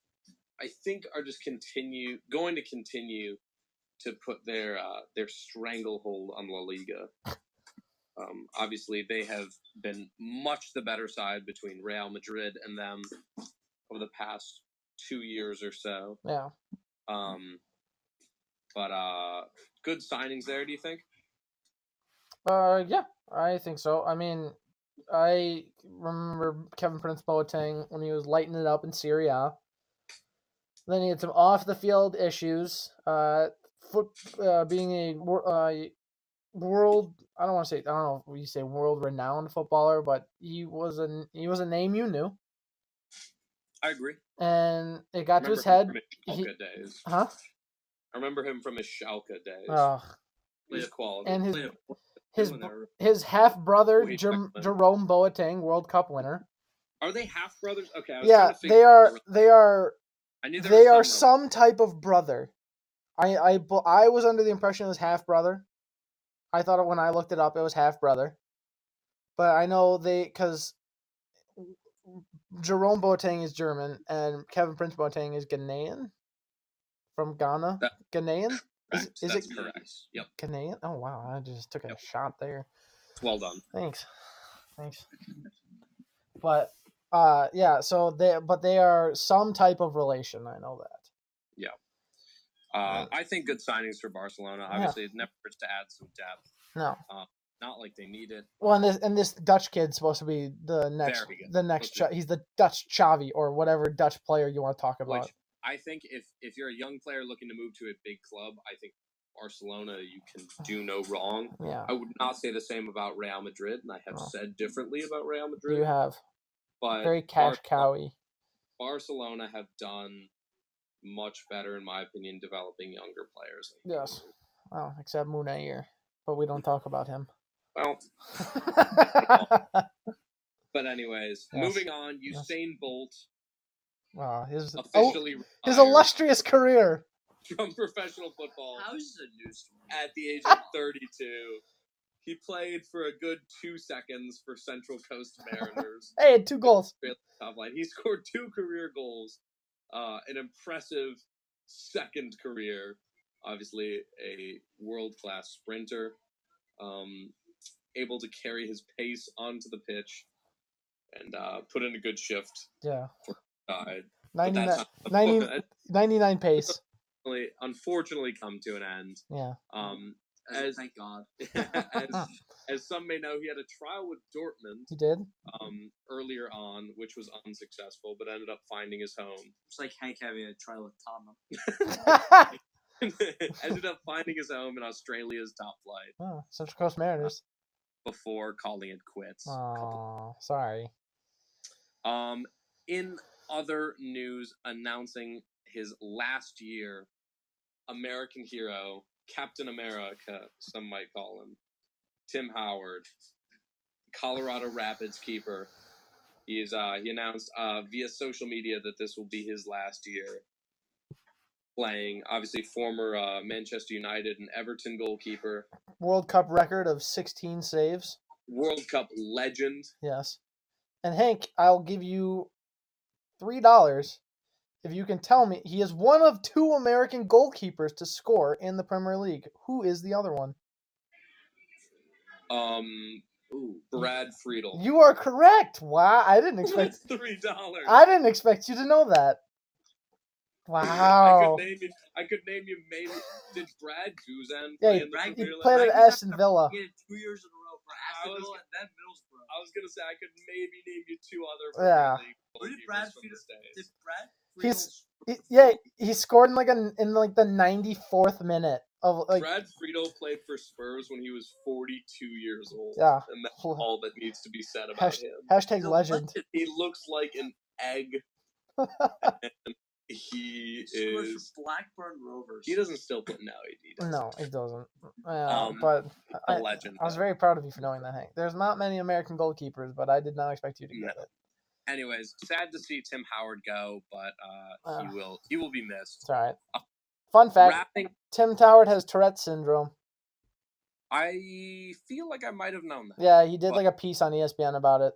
I think, are just continue going to continue to put their uh, their stranglehold on La Liga. Um, obviously, they have been much the better side between Real Madrid and them over the past two years or so. Yeah. Um, but uh, good signings there. Do you think? Uh, yeah, I think so. I mean, I remember Kevin Prince Boateng when he was lighting it up in Serie A. Then he had some off the field issues. Uh, foot uh, being a uh, world. I don't want to say. I don't know if you say world renowned footballer, but he was a he was a name you knew, I agree. and it got to his head. him his he- days. Huh? I remember him from his Schalke days. His quality. and his Played his when they were- his half brother Jer- Jerome Boateng, World Cup winner. Are they half brothers? Okay. I was Yeah, trying to figure they are. They are. I knew They are some type of brother. I I I was under the impression it was half brother. I thought it when I looked it up, it was half brother. But I know they because Jerome Boateng is German and Kevin Prince Boateng is Ghanaian from Ghana. That- Ghanaian, Correct. is That's it- correct? Yep. Ghanaian. Oh wow, I just took a Yep. shot there. Well done. Thanks. Thanks. But uh yeah, so they but they are some type of relation, I know that. Yeah. Uh, I think good signings for Barcelona. Yeah. Obviously, it never hurts to add some depth. No. Not like they need it. Well, and this and this Dutch kid's supposed to be the next the next Cha- he's the Dutch Xavi or whatever Dutch player you want to talk about. Which I think if if you're a young player looking to move to a big club, I think Barcelona, you can do no wrong. Yeah, I would not say the same about Real Madrid, and I have Oh. said differently about Real Madrid. you have but very cash cowy. Barcelona have done much better, in my opinion, developing younger players. Yes. Well, except Munir, but we don't talk about him. Well, but anyways, Yes. moving on. Yes. Usain Bolt wow, his oh, his illustrious career. from professional football How is this a news story? at the age of 32. He played for a good two seconds for Central Coast Mariners. Hey, two goals. top line. He scored two career goals, uh, an impressive second career. Obviously, a world class sprinter, um, able to carry his pace onto the pitch and uh, put in a good shift. Yeah, Died. But 99, that's 90 99 pace. unfortunately come to an end. Yeah. Um, As- As- thank God. as, as some may know, he had a trial with Dortmund He did. um, earlier on, which was unsuccessful, but ended up finding his home. It's like Hank having a trial with Tottenham. ended up finding his home in Australia's top flight oh, Central Coast Mariners. before calling it quits. Oh, sorry. Um, in other news, announcing his last year, American hero, Captain America, some might call him, Tim Howard, Colorado Rapids keeper. He is uh, he announced uh, via social media that this will be his last year playing. Obviously, former uh, Manchester United and Everton goalkeeper, World Cup record of 16 saves. World Cup legend. Yes. And Hank, I'll give you three dollars if you can tell me he is one of two American goalkeepers to score in the Premier League. Who is the other one? Um, Ooh. Brad Friedel. You are correct. Wow, I didn't expect That's three dollars. I didn't expect you to know that. I Wow. could name you. I could name you. Maybe did Brad Guzan Yeah, play he- in the He played at Like, Aston Villa. He had it two years in a row for Aston Villa and then Middlesbrough. I was gonna say I could maybe name you two other Yeah. Who did Brad from Friedel- the Did Brad He's- He- yeah, he scored in like a in like the 94th minute of like Brad Friedel played for Spurs when he was 42 years old. yeah. And that's all that needs to be said about Hasht- him. Hashtag He's legend. He looks like an egg. and he He scores is. for Blackburn Rovers. He doesn't still play now. He does. No, he doesn't. Uh, Um, but A I, legend. I was very proud of you for knowing that, Hank. There's not many American goalkeepers, but I did not expect you to No. get it. Anyways, sad to see Tim Howard go, but uh, Uh. he will. He will be missed. It's all right. Fun fact: Wrapping Tim Howard has Tourette's syndrome. I feel like I might have known that. Yeah, he did But- like a piece on ESPN about it.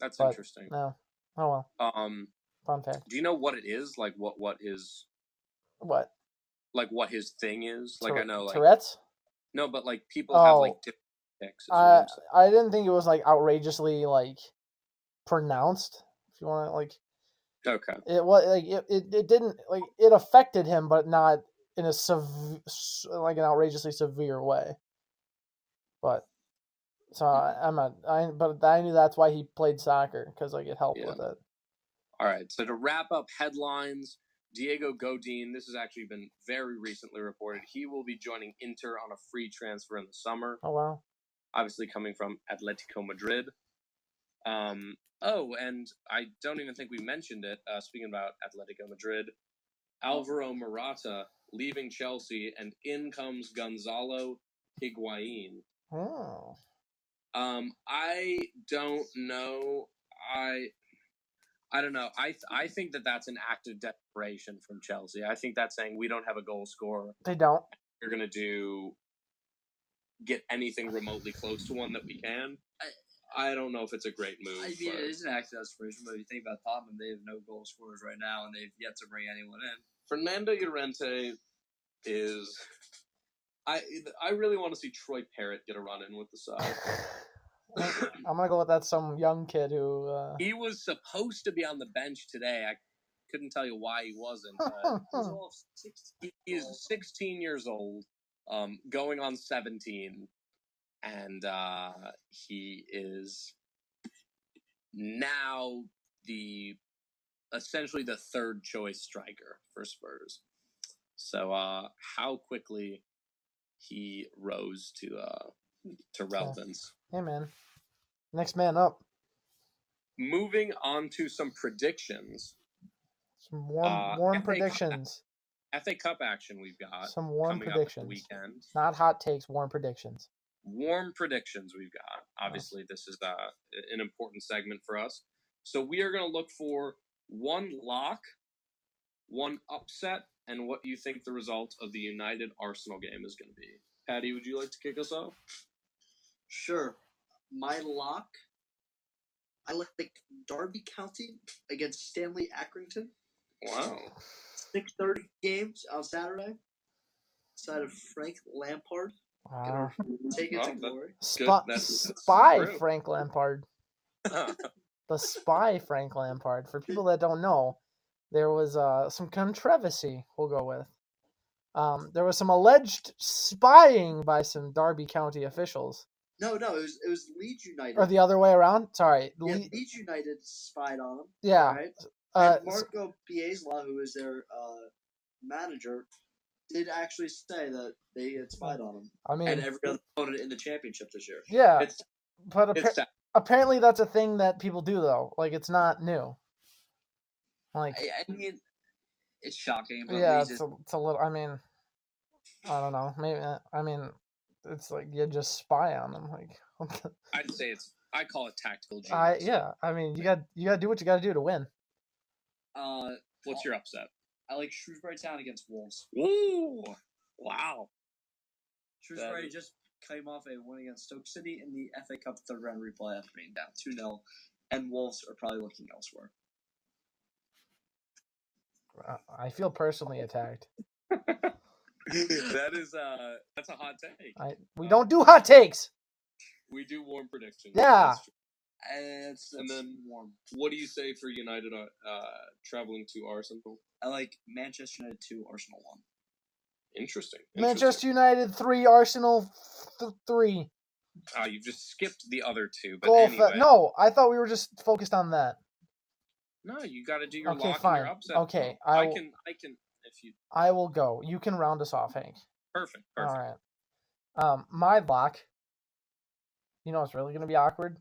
That's but- interesting. No, oh well. Um, Fun fact. do you know what it is? Like what what his What? like what his thing is? Like I know like Tourette's. no, but like people have Oh. like different ticks. I. I didn't think it was like outrageously like pronounced. If you want to like okay. it was like it, it, it didn't like it affected him, but not in a sev- like an outrageously severe way. But so hmm. I, I'm not. I but I knew that's why he played soccer because like it helped Yeah. with it. All right. So to wrap up headlines, Diego Godin. This has actually been very recently reported. He will be joining Inter on a free transfer in the summer. Oh wow. obviously coming from Atletico Madrid. Um, oh, and I don't even think we mentioned it. Uh, speaking about Atletico Madrid, Alvaro Morata leaving Chelsea, and in comes Gonzalo Higuain. Oh. Um, I don't know. I I don't know. I th- I think that that's an act of desperation from Chelsea. I think that's saying we don't have a goal scorer. They don't. We're gonna do get anything remotely close to one that we can. I, I don't know if it's a great move. I mean, but it is an act of desperation, but if you think about Tottenham, they have no goal scorers right now, and they've yet to bring anyone in. Fernando Llorente is. I I really want to see Troy Parrott get a run in with the side. I'm gonna go with that some young kid who. Uh... he was supposed to be on the bench today. I couldn't tell you why he wasn't. Uh, He's 16. he- is 16 years old, um, going on 17, and uh, he is now the essentially the third choice striker for Spurs. So, uh, how quickly he rose to uh to relevance. Hey man, next man up. Moving on to some predictions. Some warm, Uh, warm FA Cup predictions. FA Cup action we've got Some warm coming up predictions. at the weekend. Not hot takes, warm predictions. warm predictions we've got. Obviously, this is uh, an important segment for us. So we are going to look for one lock, one upset, and what you think the result of the United Arsenal game is going to be. Patty, would you like to kick us off? Sure. My lock. I like Derby County against Stanley Accrington. Wow. Six thirty games on Saturday. Side of Frank Lampard. Wow. Gonna take it Wow, to glory. Spy, that's- that's spy true. Frank Lampard. The spy Frank Lampard. For people that don't know, there was uh, some controversy, we'll go with. Um, there was some alleged spying by some Derby County officials. No, no, it was it was Leeds United. Or the other way around. Sorry. yeah, Le- Leeds United spied on him. yeah. Right. Uh, and Marco Bielsa, who is their uh, manager, did actually say that they had spied on him. I mean, and every other opponent in the championship this year. yeah. It's, But appa- it's apparently that's a thing that people do, though. Like, it's not new. Like, I, I mean, it's shocking. But yeah, it's a, it's a little. I mean, I don't know. Maybe uh, I mean, it's like you just spy on them. Like, I'd say it's. I call it tactical genius. I yeah. I mean, you got you got to do what you got to do to win. uh, What's your upset? I like Shrewsbury Town against Wolves. Ooh, wow. Shrewsbury is- just came off a win against Stoke City in the FA Cup third round replay after being down 2 0, and Wolves are probably looking elsewhere. Uh, I feel personally attacked. that is uh that's a hot take. I we don't do hot takes. We do warm predictions. Yeah. That's. And it's, And then- warm. What do you say for United uh, uh traveling to Arsenal? I like Manchester United 2, Arsenal 1. Interesting. Manchester United three, Arsenal th- three. Ah, you've just skipped the other two. But Goal. anyway, Fe- no, I thought we were just focused on that. no, you got to do your Okay, lock and fine. your upset. Okay, I, I can. I can. If you I will go. You can round us off, Hank. perfect, perfect. All right. Um, my lock. You know, it's really gonna be awkward.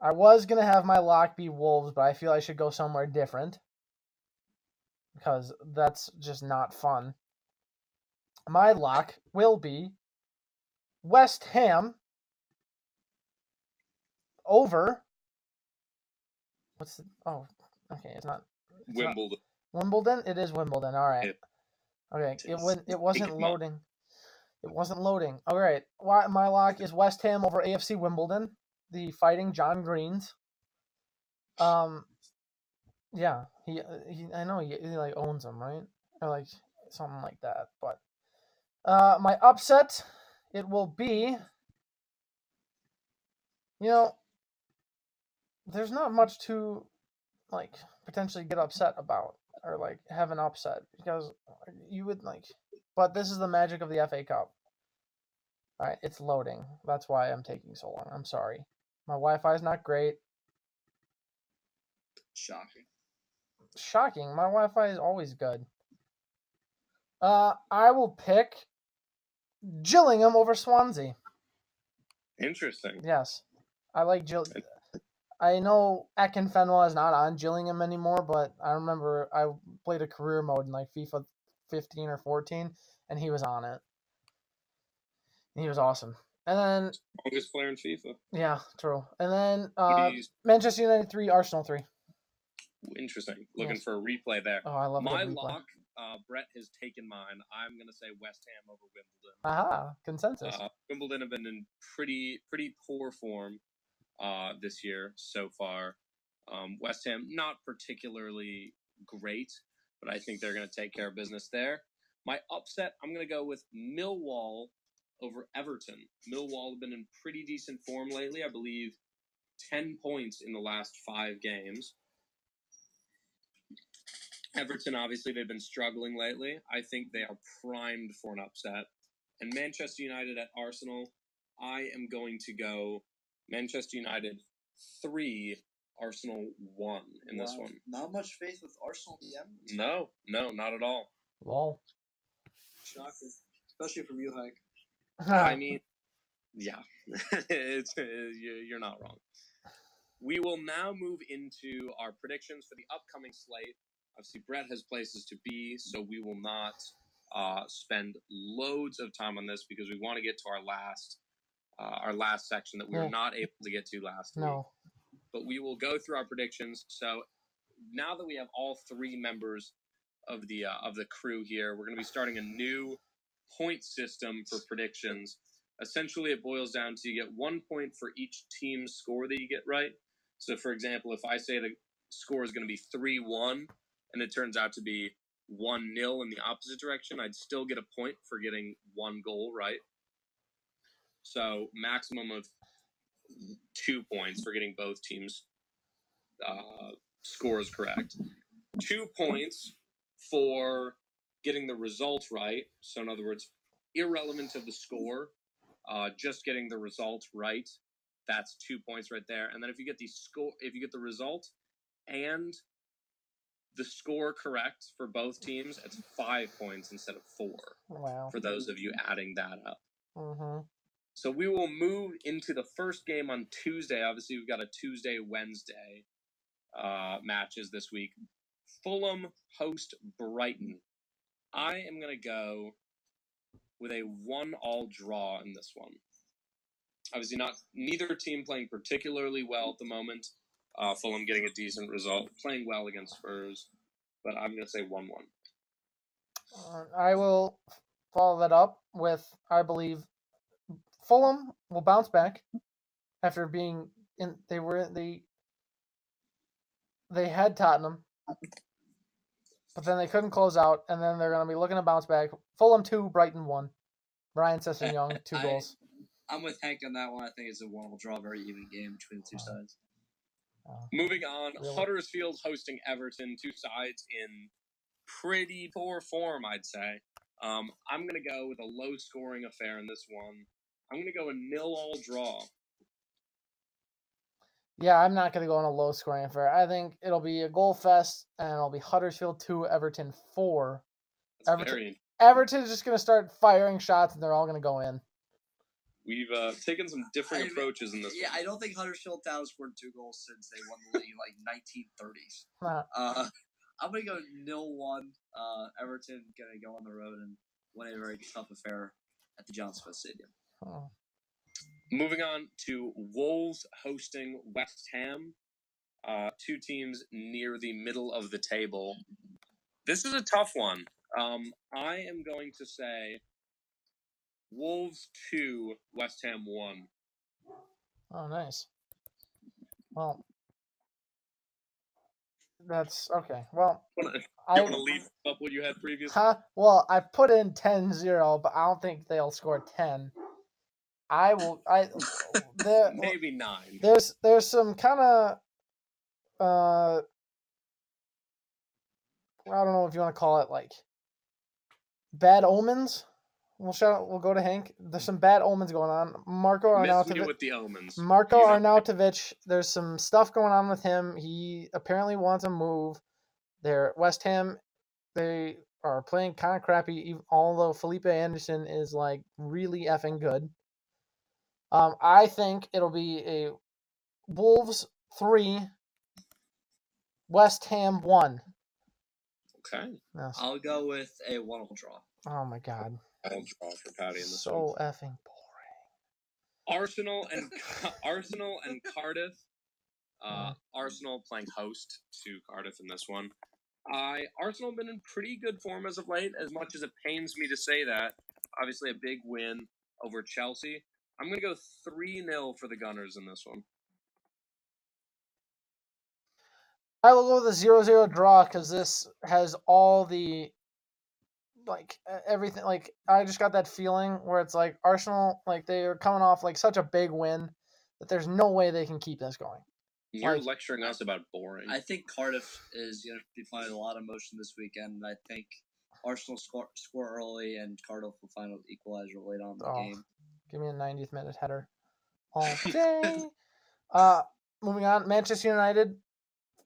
I was gonna have my lock be Wolves, but I feel I should go somewhere different because that's just not fun. My lock will be West Ham over. What's the? Oh, okay. It's not it's not- Wimbledon. It is Wimbledon. All right. Okay. It was. It wasn't loading. It wasn't loading. All right. Why my lock is West Ham over AFC Wimbledon. The Fighting John Greens. Um. Yeah. He. uh, he I know he, he like owns them, right? Or like something like that. But. Uh, my upset. It will be. You know. There's not much to, like, potentially get upset about or like have an upset because you would like but this is the magic of the FA Cup. All right, it's loading. That's why I'm taking so long. I'm sorry. My Wi-Fi is not great. Shocking. Shocking. My Wi-Fi is always good. Uh, I will pick Gillingham over Swansea. Interesting. Yes, I like Gill. I know Akinfenwa is not on Gillingham anymore, but I remember I played a career mode in like FIFA 15 or 14, and he was on it. And he was awesome. And then, Longest player in FIFA. yeah, true. And then uh. Manchester United 3, Arsenal 3. Interesting. Looking yes. for a replay there. Oh, I love My lock. Uh, Brett has taken mine. I'm gonna say West Ham over Wimbledon. Aha, consensus. Uh, Wimbledon have been in pretty pretty poor form uh, this year so far. Um, West Ham not particularly great, but I think they're going to take care of business there. My upset, I'm going to go with Millwall over Everton. Millwall have been in pretty decent form lately. I believe ten points in the last five games. Everton, obviously, they've been struggling lately. I think they are primed for an upset. And Manchester United at Arsenal, I am going to go Manchester United three, Arsenal one in this Wow. one. Not much faith with Arsenal in the end. No, no, not at all. Lol. Shocker. especially from you, Hank. I mean, yeah, it's, you're you're not wrong. We will now move into our predictions for the upcoming slate. Obviously, Brett has places to be, so we will not uh, spend loads of time on this because we want to get to our last uh, our last section that we were not able to get to last week. But we will go through our predictions. So now that we have all three members of the uh, of the crew here, we're going to be starting a new point system for predictions. Essentially, it boils down to you get one point for each team's score that you get right. So, for example, if I say the score is going to be three one, and it turns out to be one 0 in the opposite direction, I'd still get a point for getting one goal right. So, maximum of two points for getting both teams' uh, scores correct. Two points for getting the result right. So, in other words, irrelevant of the score, uh, just getting the result right. That's two points right there. And then if you get the score, if you get the result and the score correct for both teams, it's five points instead of four. Wow. For those of you adding that up. hmm So we will move into the first game on Tuesday. Obviously, we've got a Tuesday, Wednesday uh, matches this week. Fulham host Brighton. I am going to go with a one-all draw in this one. Obviously, not neither team playing particularly well at the moment. Uh, Fulham getting a decent result, playing well against Spurs, but I'm going to say one-one. Uh, I will follow that up with I believe Fulham will bounce back after being in. They were they they had Tottenham, but then they couldn't close out, and then they're going to be looking to bounce back. Fulham two, Brighton one. Brian Sessegnon two I- goals. I'm with Hank on that one. I think it's a one will draw, very even game between the two sides. Moving on, Really? Huddersfield hosting Everton, two sides in pretty poor form, I'd say. Um, I'm going to go with a low scoring affair in this one. I'm going to go a nil all draw. Yeah, I'm not going to go on a low scoring affair. I think it'll be a goal fest, and it'll be Huddersfield two, Everton four. That's Everton- very. Everton's just going to start firing shots, and they're all going to go in. We've uh, taken some different I- approaches in this Yeah, one. I don't think Huddersfield Town scored two goals since they won the league in like 1930s. Uh, I'm gonna go nil one. Uh, Everton gonna go on the road and win a very tough affair at the John Smith Stadium. Moving on to Wolves hosting West Ham. Uh, two teams near the middle of the table. This is a tough one. Um, I am going to say Wolves 2, West Ham 1. Oh, nice. Well, that's okay. Well, Wanna- I You want to leave up what you had previously? Huh? Well, I put in 10-0, but I don't think they'll score 10. I will I there Maybe 9. there's there's some kind of uh I don't know if you want to call it like bad omens. We'll shout we'll go to Hank. There's some bad omens going on. Marko Arnautovic with the omens. Marko You know. Arnautovic, there's some stuff going on with him. He apparently wants to move. They're West Ham. They are playing kind of crappy, although Felipe Anderson is like really effing good. Um, I think it'll be a Wolves three, West Ham one. Okay. Yes. I'll go with a one will draw. Oh my god, I'll draw for Patty in this so one. effing boring. Arsenal and Arsenal and Cardiff. Uh, Arsenal playing host to Cardiff in this one. I Arsenal have been in pretty good form as of late. As much as it pains me to say that, obviously a big win over Chelsea. I'm gonna go three 0 for the Gunners in this one. I will go with a zero zero draw because this has all the like everything. Like I just got that feeling where it's like Arsenal, like they are coming off like such a big win that there's no way they can keep this going. You're Like- lecturing us about boring. I think Cardiff is going to be finding a lot of motion this weekend. I think Arsenal score, score early and Cardiff will find an equalizer late on the Oh. game. Give me a 90th minute header all day. uh, moving on, Manchester United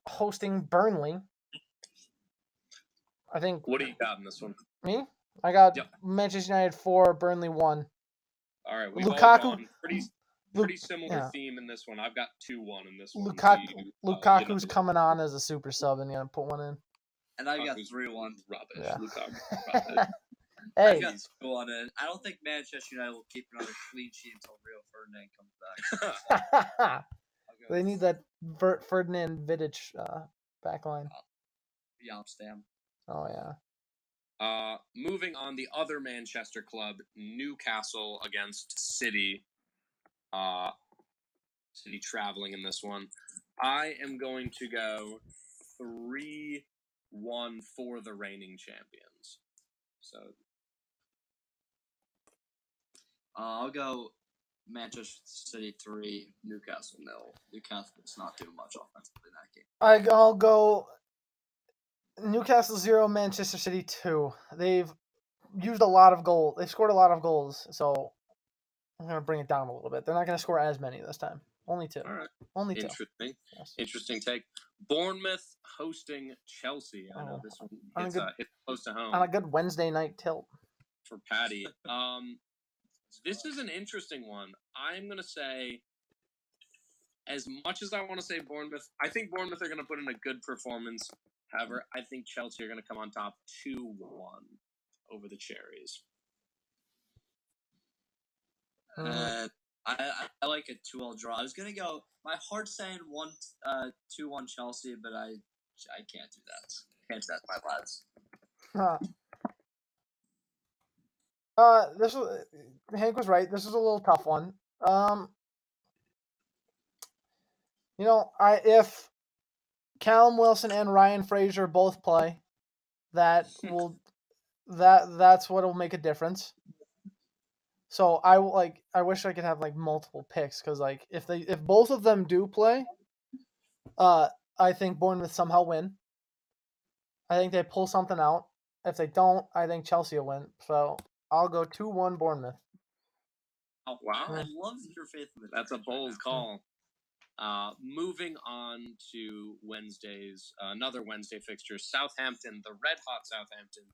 hosting Burnley. I think what do you got in this one? me. I got Yep. Manchester United four, Burnley one. All right, we've all Lukaku- gone pretty Lu- pretty similar yeah. theme in this one. I've got two one in this one. Lukaku, to you, uh, Lukaku's United. coming on as a super sub and gonna put one in. And I got Lukaku's three one. Rubbish. Yeah. Lukaku. rubbish. I hey, got two one. And I don't think Manchester United will keep another clean sheet until Rio Ferdinand comes back. They need that Ver- Ferdinand Vidic uh, back line. Jaap Stam. Oh yeah. Uh, moving on, the other Manchester club, Newcastle against City. Uh, City traveling in this one. I am going to go 3 1 for the reigning champions. So, Uh, I'll go Manchester City three, Newcastle nil. Newcastle's not doing much offensively in that game. I, I'll go Newcastle zero, Manchester City two. They've used a lot of goals. They've scored a lot of goals, so I'm gonna bring it down a little bit. They're not gonna score as many this time. Only two. all right. Only two. Interesting. Yes. Interesting take. Bournemouth hosting Chelsea. I know Oh, this one on a good- uh, hits close to home. On a good Wednesday night tilt. for Patty. Um, this is an interesting one. I'm gonna say, as much as I want to say Bournemouth, I think Bournemouth are gonna put in a good performance. However, I think Chelsea are gonna come on top two one over the Cherries. Mm. Uh, I, I like a two all draw. I was gonna go. My heart's saying one uh two one Chelsea, but I I can't do that. Can't do that, my lads. Uh, this was Hank was right. This is a little tough one. Um, you know, I if Callum Wilson and Ryan Fraser both play, that will that that's what will make a difference. So I like I wish I could have like multiple picks because like if they if both of them do play, uh, I think Bournemouth somehow win. I think they pull something out. If they don't, I think Chelsea will win. So I'll go two one Bournemouth. Oh wow, I love your faith in the. that's a bold call. Uh, moving on to Wednesday's uh, another Wednesday fixture, Southampton, the red hot Southampton,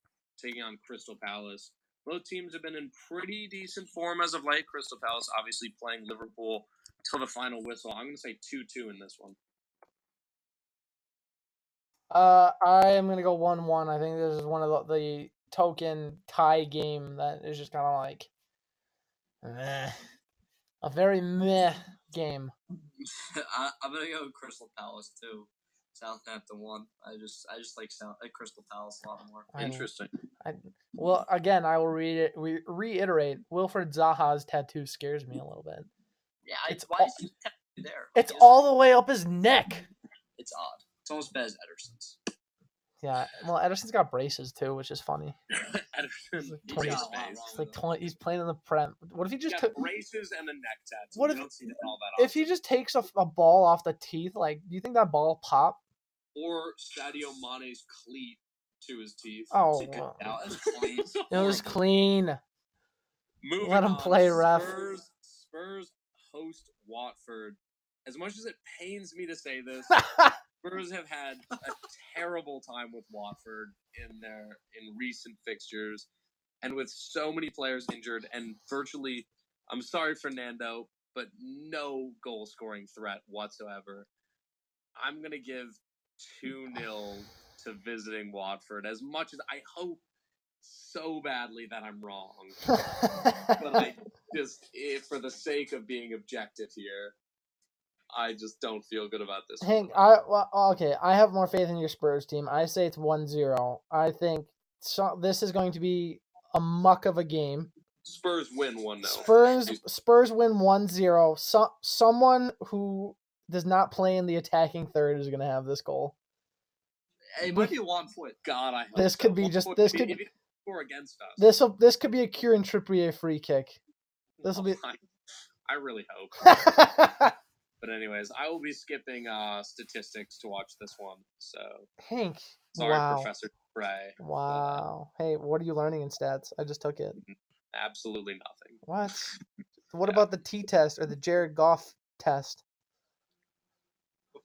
taking on Crystal Palace. Both teams have been in pretty decent form as of late. Crystal Palace obviously playing Liverpool till the final whistle. I'm going to say 2 2 in this one. Uh, I am gonna go one one. I think this is one of the, the token tie game that is just kind of like meh. a very meh game. I, I'm gonna go Crystal Palace too. Southampton one. I just I just like South like Crystal Palace a lot more. I mean, Interesting. Well, again, I will read it. We reiterate. Wilfried Zaha's tattoo scares me a little bit. Yeah, It's it's why all- is he technically there? It's He has- all the way up his neck. It's odd. It's almost bad as Ederson's. Yeah. Well, Ederson's got braces too, which is funny. Ederson, He's brace got a lot wrong It's like twenty. He's playing in the prem. What if he He's just got took? braces and a neck tattoo. What if- don't see that all that If he just takes a, a ball off the teeth, like, do you think that ball pop? or Sadio Mane's cleat to his teeth. Oh, Take it well, out. It's clean. it was clean. Moving Let him on, play, ref. Spurs, Spurs host Watford. As much as it pains me to say this, Spurs have had a terrible time with Watford in their in recent fixtures, and with so many players injured and virtually, I'm sorry, Fernando, but no goal scoring threat whatsoever. I'm gonna give two 0 to visiting Watford. As much as I hope so badly that I'm wrong, but I just, if for the sake of being objective here, I just don't feel good about this. Hank, one. I well, okay. I have more faith in your Spurs team. I say it's 1-0. I think so, this is going to be a muck of a game. Spurs win one 0 Spurs Spurs win 1-0. So, someone who does not play in the attacking third is going to have this goal. It might be one foot. God, I hope This so. could be just- this could- score against us. This will this could be a Kieran Trippier free kick. This will be I, I really hope. But anyways, I will be skipping uh, statistics to watch this one. So Hank. sorry, wow. Professor Bray. Wow. Hey, what are you learning in stats? I just took it. Absolutely nothing. What? What Yeah. about the T test or the Jared Goff test?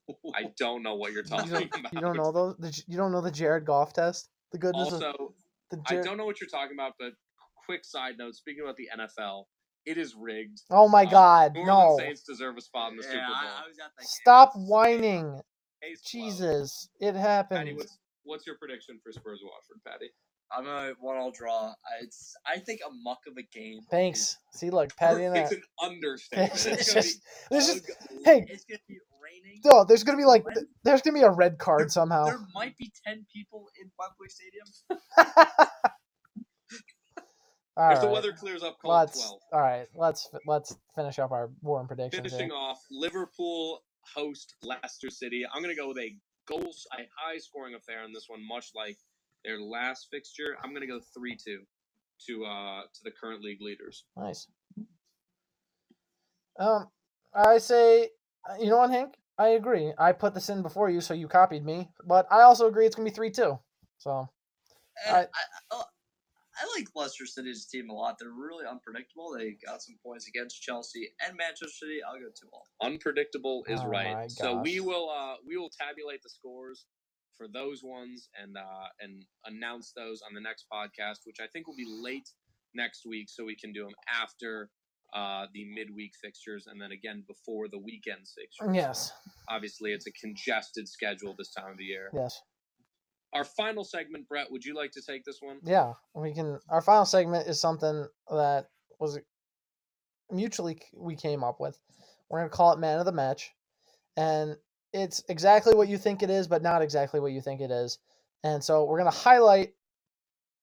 I don't know what you're talking don't, about. you don't know those? The, you don't know the Jared Goff test? The goodness of Also, The I don't know what you're talking about, but quick side note: speaking about the NFL, it is rigged. oh my Uh, God, New no! Saints deserve a spot in the Yeah, Super Bowl. I, I was at that game. Stop It's- whining, Case closed. Jesus! It Patty, happened. what's what's your prediction for Spurs Watford, Patty? I'm a one all draw. I, it's I think a muck of a game. Thanks. See, look, Patty and it's that. an understatement. It's It's just, be there's just, hey, It's gonna be raining. no, there's gonna be like, Red- there's gonna be a red card somehow. There might be ten people in Wembley Stadium. All if the weather clears up, call let's. 12. All right, let's let's finish up our warm predictions. Finishing here. off, Liverpool host Leicester City. I'm going to go with a goals, a high scoring affair in this one, much like their last fixture. I'm going to go 3 2 to uh to the current league leaders. Nice. Um, I say, uh, you know what, Hank? I agree. I put this in before you, so you copied me. But I also agree it's gonna be three two. So And I- I, I, I like Leicester City's team a lot. They're really unpredictable. They got some points against Chelsea and Manchester City. I'll go two all. Unpredictable is Oh right. So we will uh we will tabulate the scores for those ones and uh and announce those on the next podcast, which I think will be late next week, so we can do them after uh the midweek fixtures and then again before the weekend fixtures. yes, Obviously, it's a congested schedule this time of the year. yes, Our final segment, Brett. Would you like to take this one? yeah. We can. Our final segment is something that was mutually we came up with. We're gonna call it man of the match, and it's exactly what you think it is, but not exactly what you think it is. And so we're gonna highlight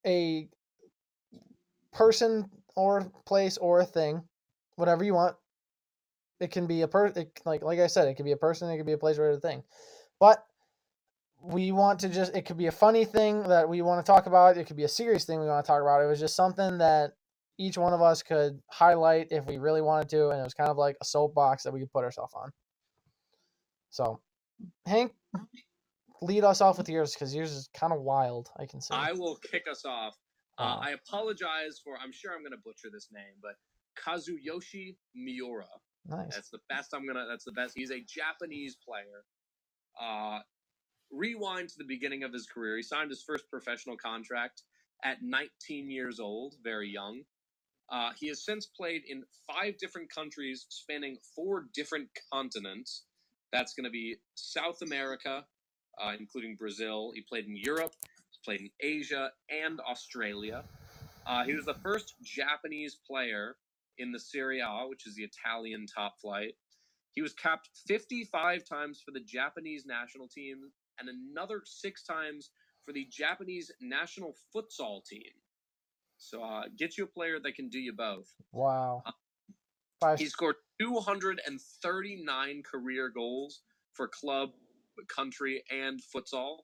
a person or place or a thing, whatever you want. It can be a per it, like like I said, it could be a person, it could be a place or a thing. But we want to just it could be a funny thing that we want to talk about, it could be a serious thing we want to talk about. It was just something that each one of us could highlight if we really wanted to, and it was kind of like a soapbox that we could put ourselves on. So, Hank, lead us off with yours because yours is kind of wild. I can say. I will kick us off. Uh, Wow. I apologize for. I'm sure I'm going to butcher this name, but Kazuyoshi Miura. nice. That's the best I'm gonna. That's the best. He's a Japanese player. Uh, rewind to the beginning of his career. He signed his first professional contract at 19 years old, very young. Uh, he has since played in five different countries, spanning four different continents. That's going to be South America, uh, including Brazil. He played in Europe. He's played in Asia and Australia. Uh, he was the first Japanese player in the Serie A, which is the Italian top flight. He was capped 55 times for the Japanese national team and another six times for the Japanese national futsal team. So uh, get you a player that can do you both. Wow. Five. He scored 239 career goals for club, country, and futsal.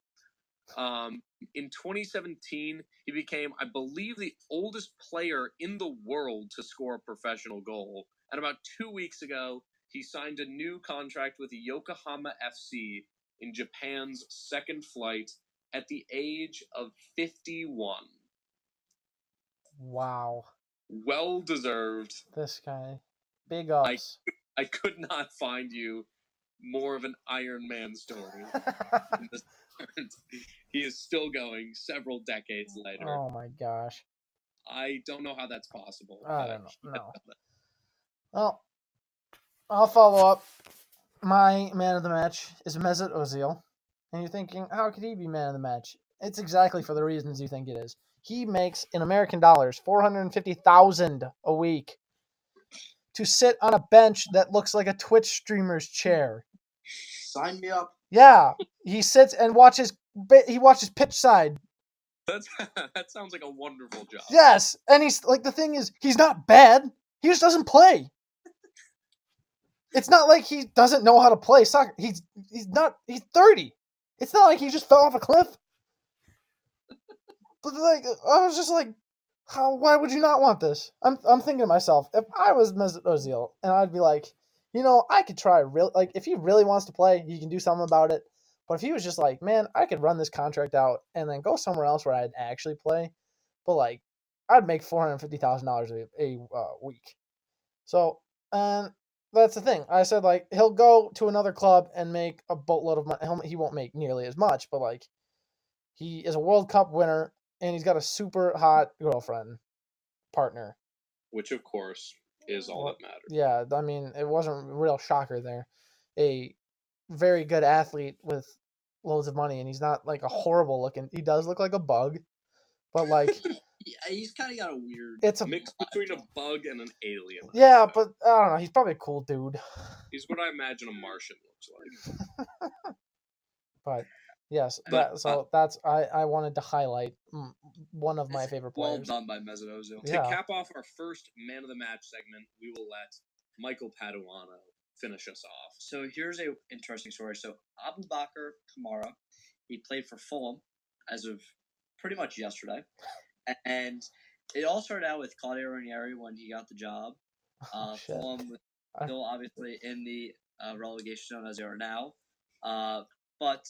Um, in 2017, he became, I believe, the oldest player in the world to score a professional goal. And about two weeks ago, he signed a new contract with Yokohama FC in Japan's second flight at the age of 51. Wow. Well deserved. This guy. Big ups. I could not find you more of an Iron Man story. in this current- he is still going several decades later. oh my gosh. I don't know how that's possible. I don't know. No. Well, I'll follow up. My man of the match is Mesut Ozil. And you're thinking, how could he be man of the match? It's exactly for the reasons you think it is. He makes in American dollars 450,000 a week to sit on a bench that looks like a Twitch streamer's chair. Sign me up. Yeah, he sits and watches he watches pitch side. That's, that sounds like a wonderful job. Yes, and he's like the thing is he's not bad. He just doesn't play. It's not like he doesn't know how to play soccer. He's he's not he's 30. It's not like he just fell off a cliff. But like I was just like how why would you not want this? I'm I'm thinking to myself, if I was Mesut Ozil and I'd be like, you know, I could try real like if he really wants to play, he can do something about it. But if he was just like, man, I could run this contract out and then go somewhere else where I'd actually play, but like I'd make four hundred fifty thousand dollars a a uh, week. So, and that's the thing. I said like he'll go to another club and make a boatload of money. He won't make nearly as much, but like he is a World Cup winner. and he's got a super hot girlfriend partner. which of course is all Well, that matters. Yeah, I mean, it wasn't a real shocker there. A very good athlete with loads of money, and he's not like a horrible looking. He does look like a bug, but like Yeah, he's kind of got a weird. it's a Mix between a bug and an alien. yeah, but I don't know. He's probably a cool dude. he's what I imagine a Martian looks like. But yes, But, that, uh, so that's I I wanted to highlight one of my It's favorite well players. done by Mezzanozu. To cap off our first man of the match segment, we will let Michael Paduano finish us off. So here's a interesting story. So Aboubakar Kamara, he played for Fulham as of pretty much yesterday, and it all started out with Claudio Ranieri when he got the job. Uh, Oh. Fulham was still obviously in the uh, relegation zone as they are now, uh, but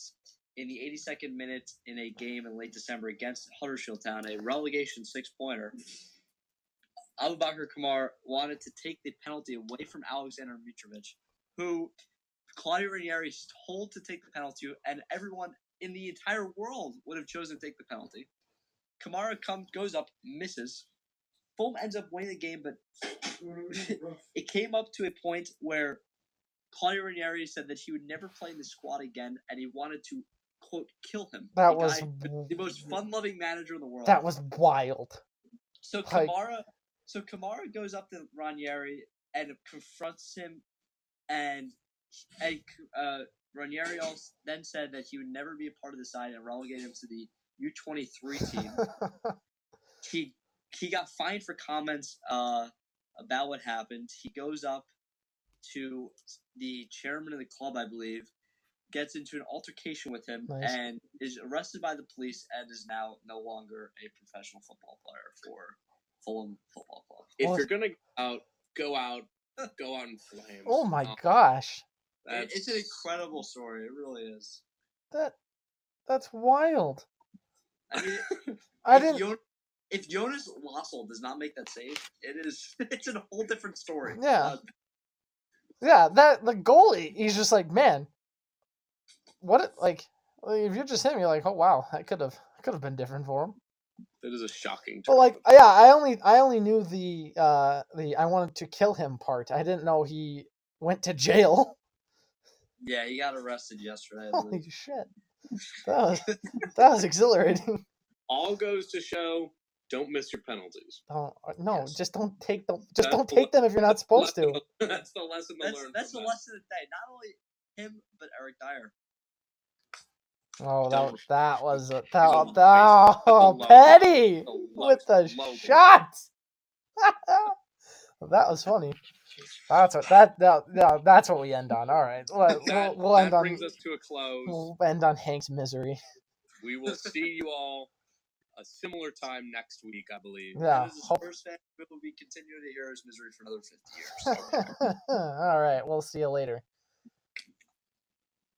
in the 82nd minute in a game in late December against Huddersfield Town, a relegation six pointer. Aboubakar Kamar wanted to take the penalty away from Alexander Mitrovic, who Claudio Ranieri told to take the penalty, and everyone in the entire world would have chosen to take the penalty. Kamara comes, goes up, misses. Fulham ends up winning the game, but it came up to a point where Claudio Ranieri said that he would never play in the squad again, and he wanted to quote kill him. That The was guy- the most fun-loving manager in the world. that was wild. So Like- Kamara, so Kamara goes up to Ranieri and confronts him, and and uh, Ranieri also then said that he would never be a part of the side and relegate him to the U twenty three team. he he got fined for comments uh, about what happened. He goes up to the chairman of the club, I believe, gets into an altercation with him, Nice. and is arrested by the police and is now no longer a professional football player for Fulham Football Club. If Well, you're gonna go out, go out, go out in flames. oh my Um, gosh, It- that's- it's an incredible story. It really is. that that's wild. I mean, I if didn't. Jon- if Jonas Lössl does not make that save, it is it's a whole different story. Yeah. Uh, Yeah, that the goalie. He's just like, man, what? it- Like, like, if you're just him, you're like, oh wow, that could have could have been different for him. that is a shocking. But like, yeah, I only I only knew the uh the I wanted to kill him part. I didn't know he went to jail. Yeah, he got arrested yesterday. Holy shit, that was that was exhilarating. all goes to show, don't miss your penalties. Don't uh, no, Yes. just don't take them. Just That's don't the take them if you're not supposed to. That's the lesson to That's learn. that's the that. lesson of the day. Not only him, but Eric Dier. Oh, that was- that was a, a- that, that's that, oh, low- petty a low- with the low blow. shots. that was funny. That's what that, that, that that's what we end on. All right, we'll, That, we'll, we'll end that on brings us to a close. we'll end on Hank's misery. We will see you all a similar time next week, I believe. Yeah. And hope- Spurs fan, we will be continuing to hear his misery for another fifty years. All right, we'll see you later.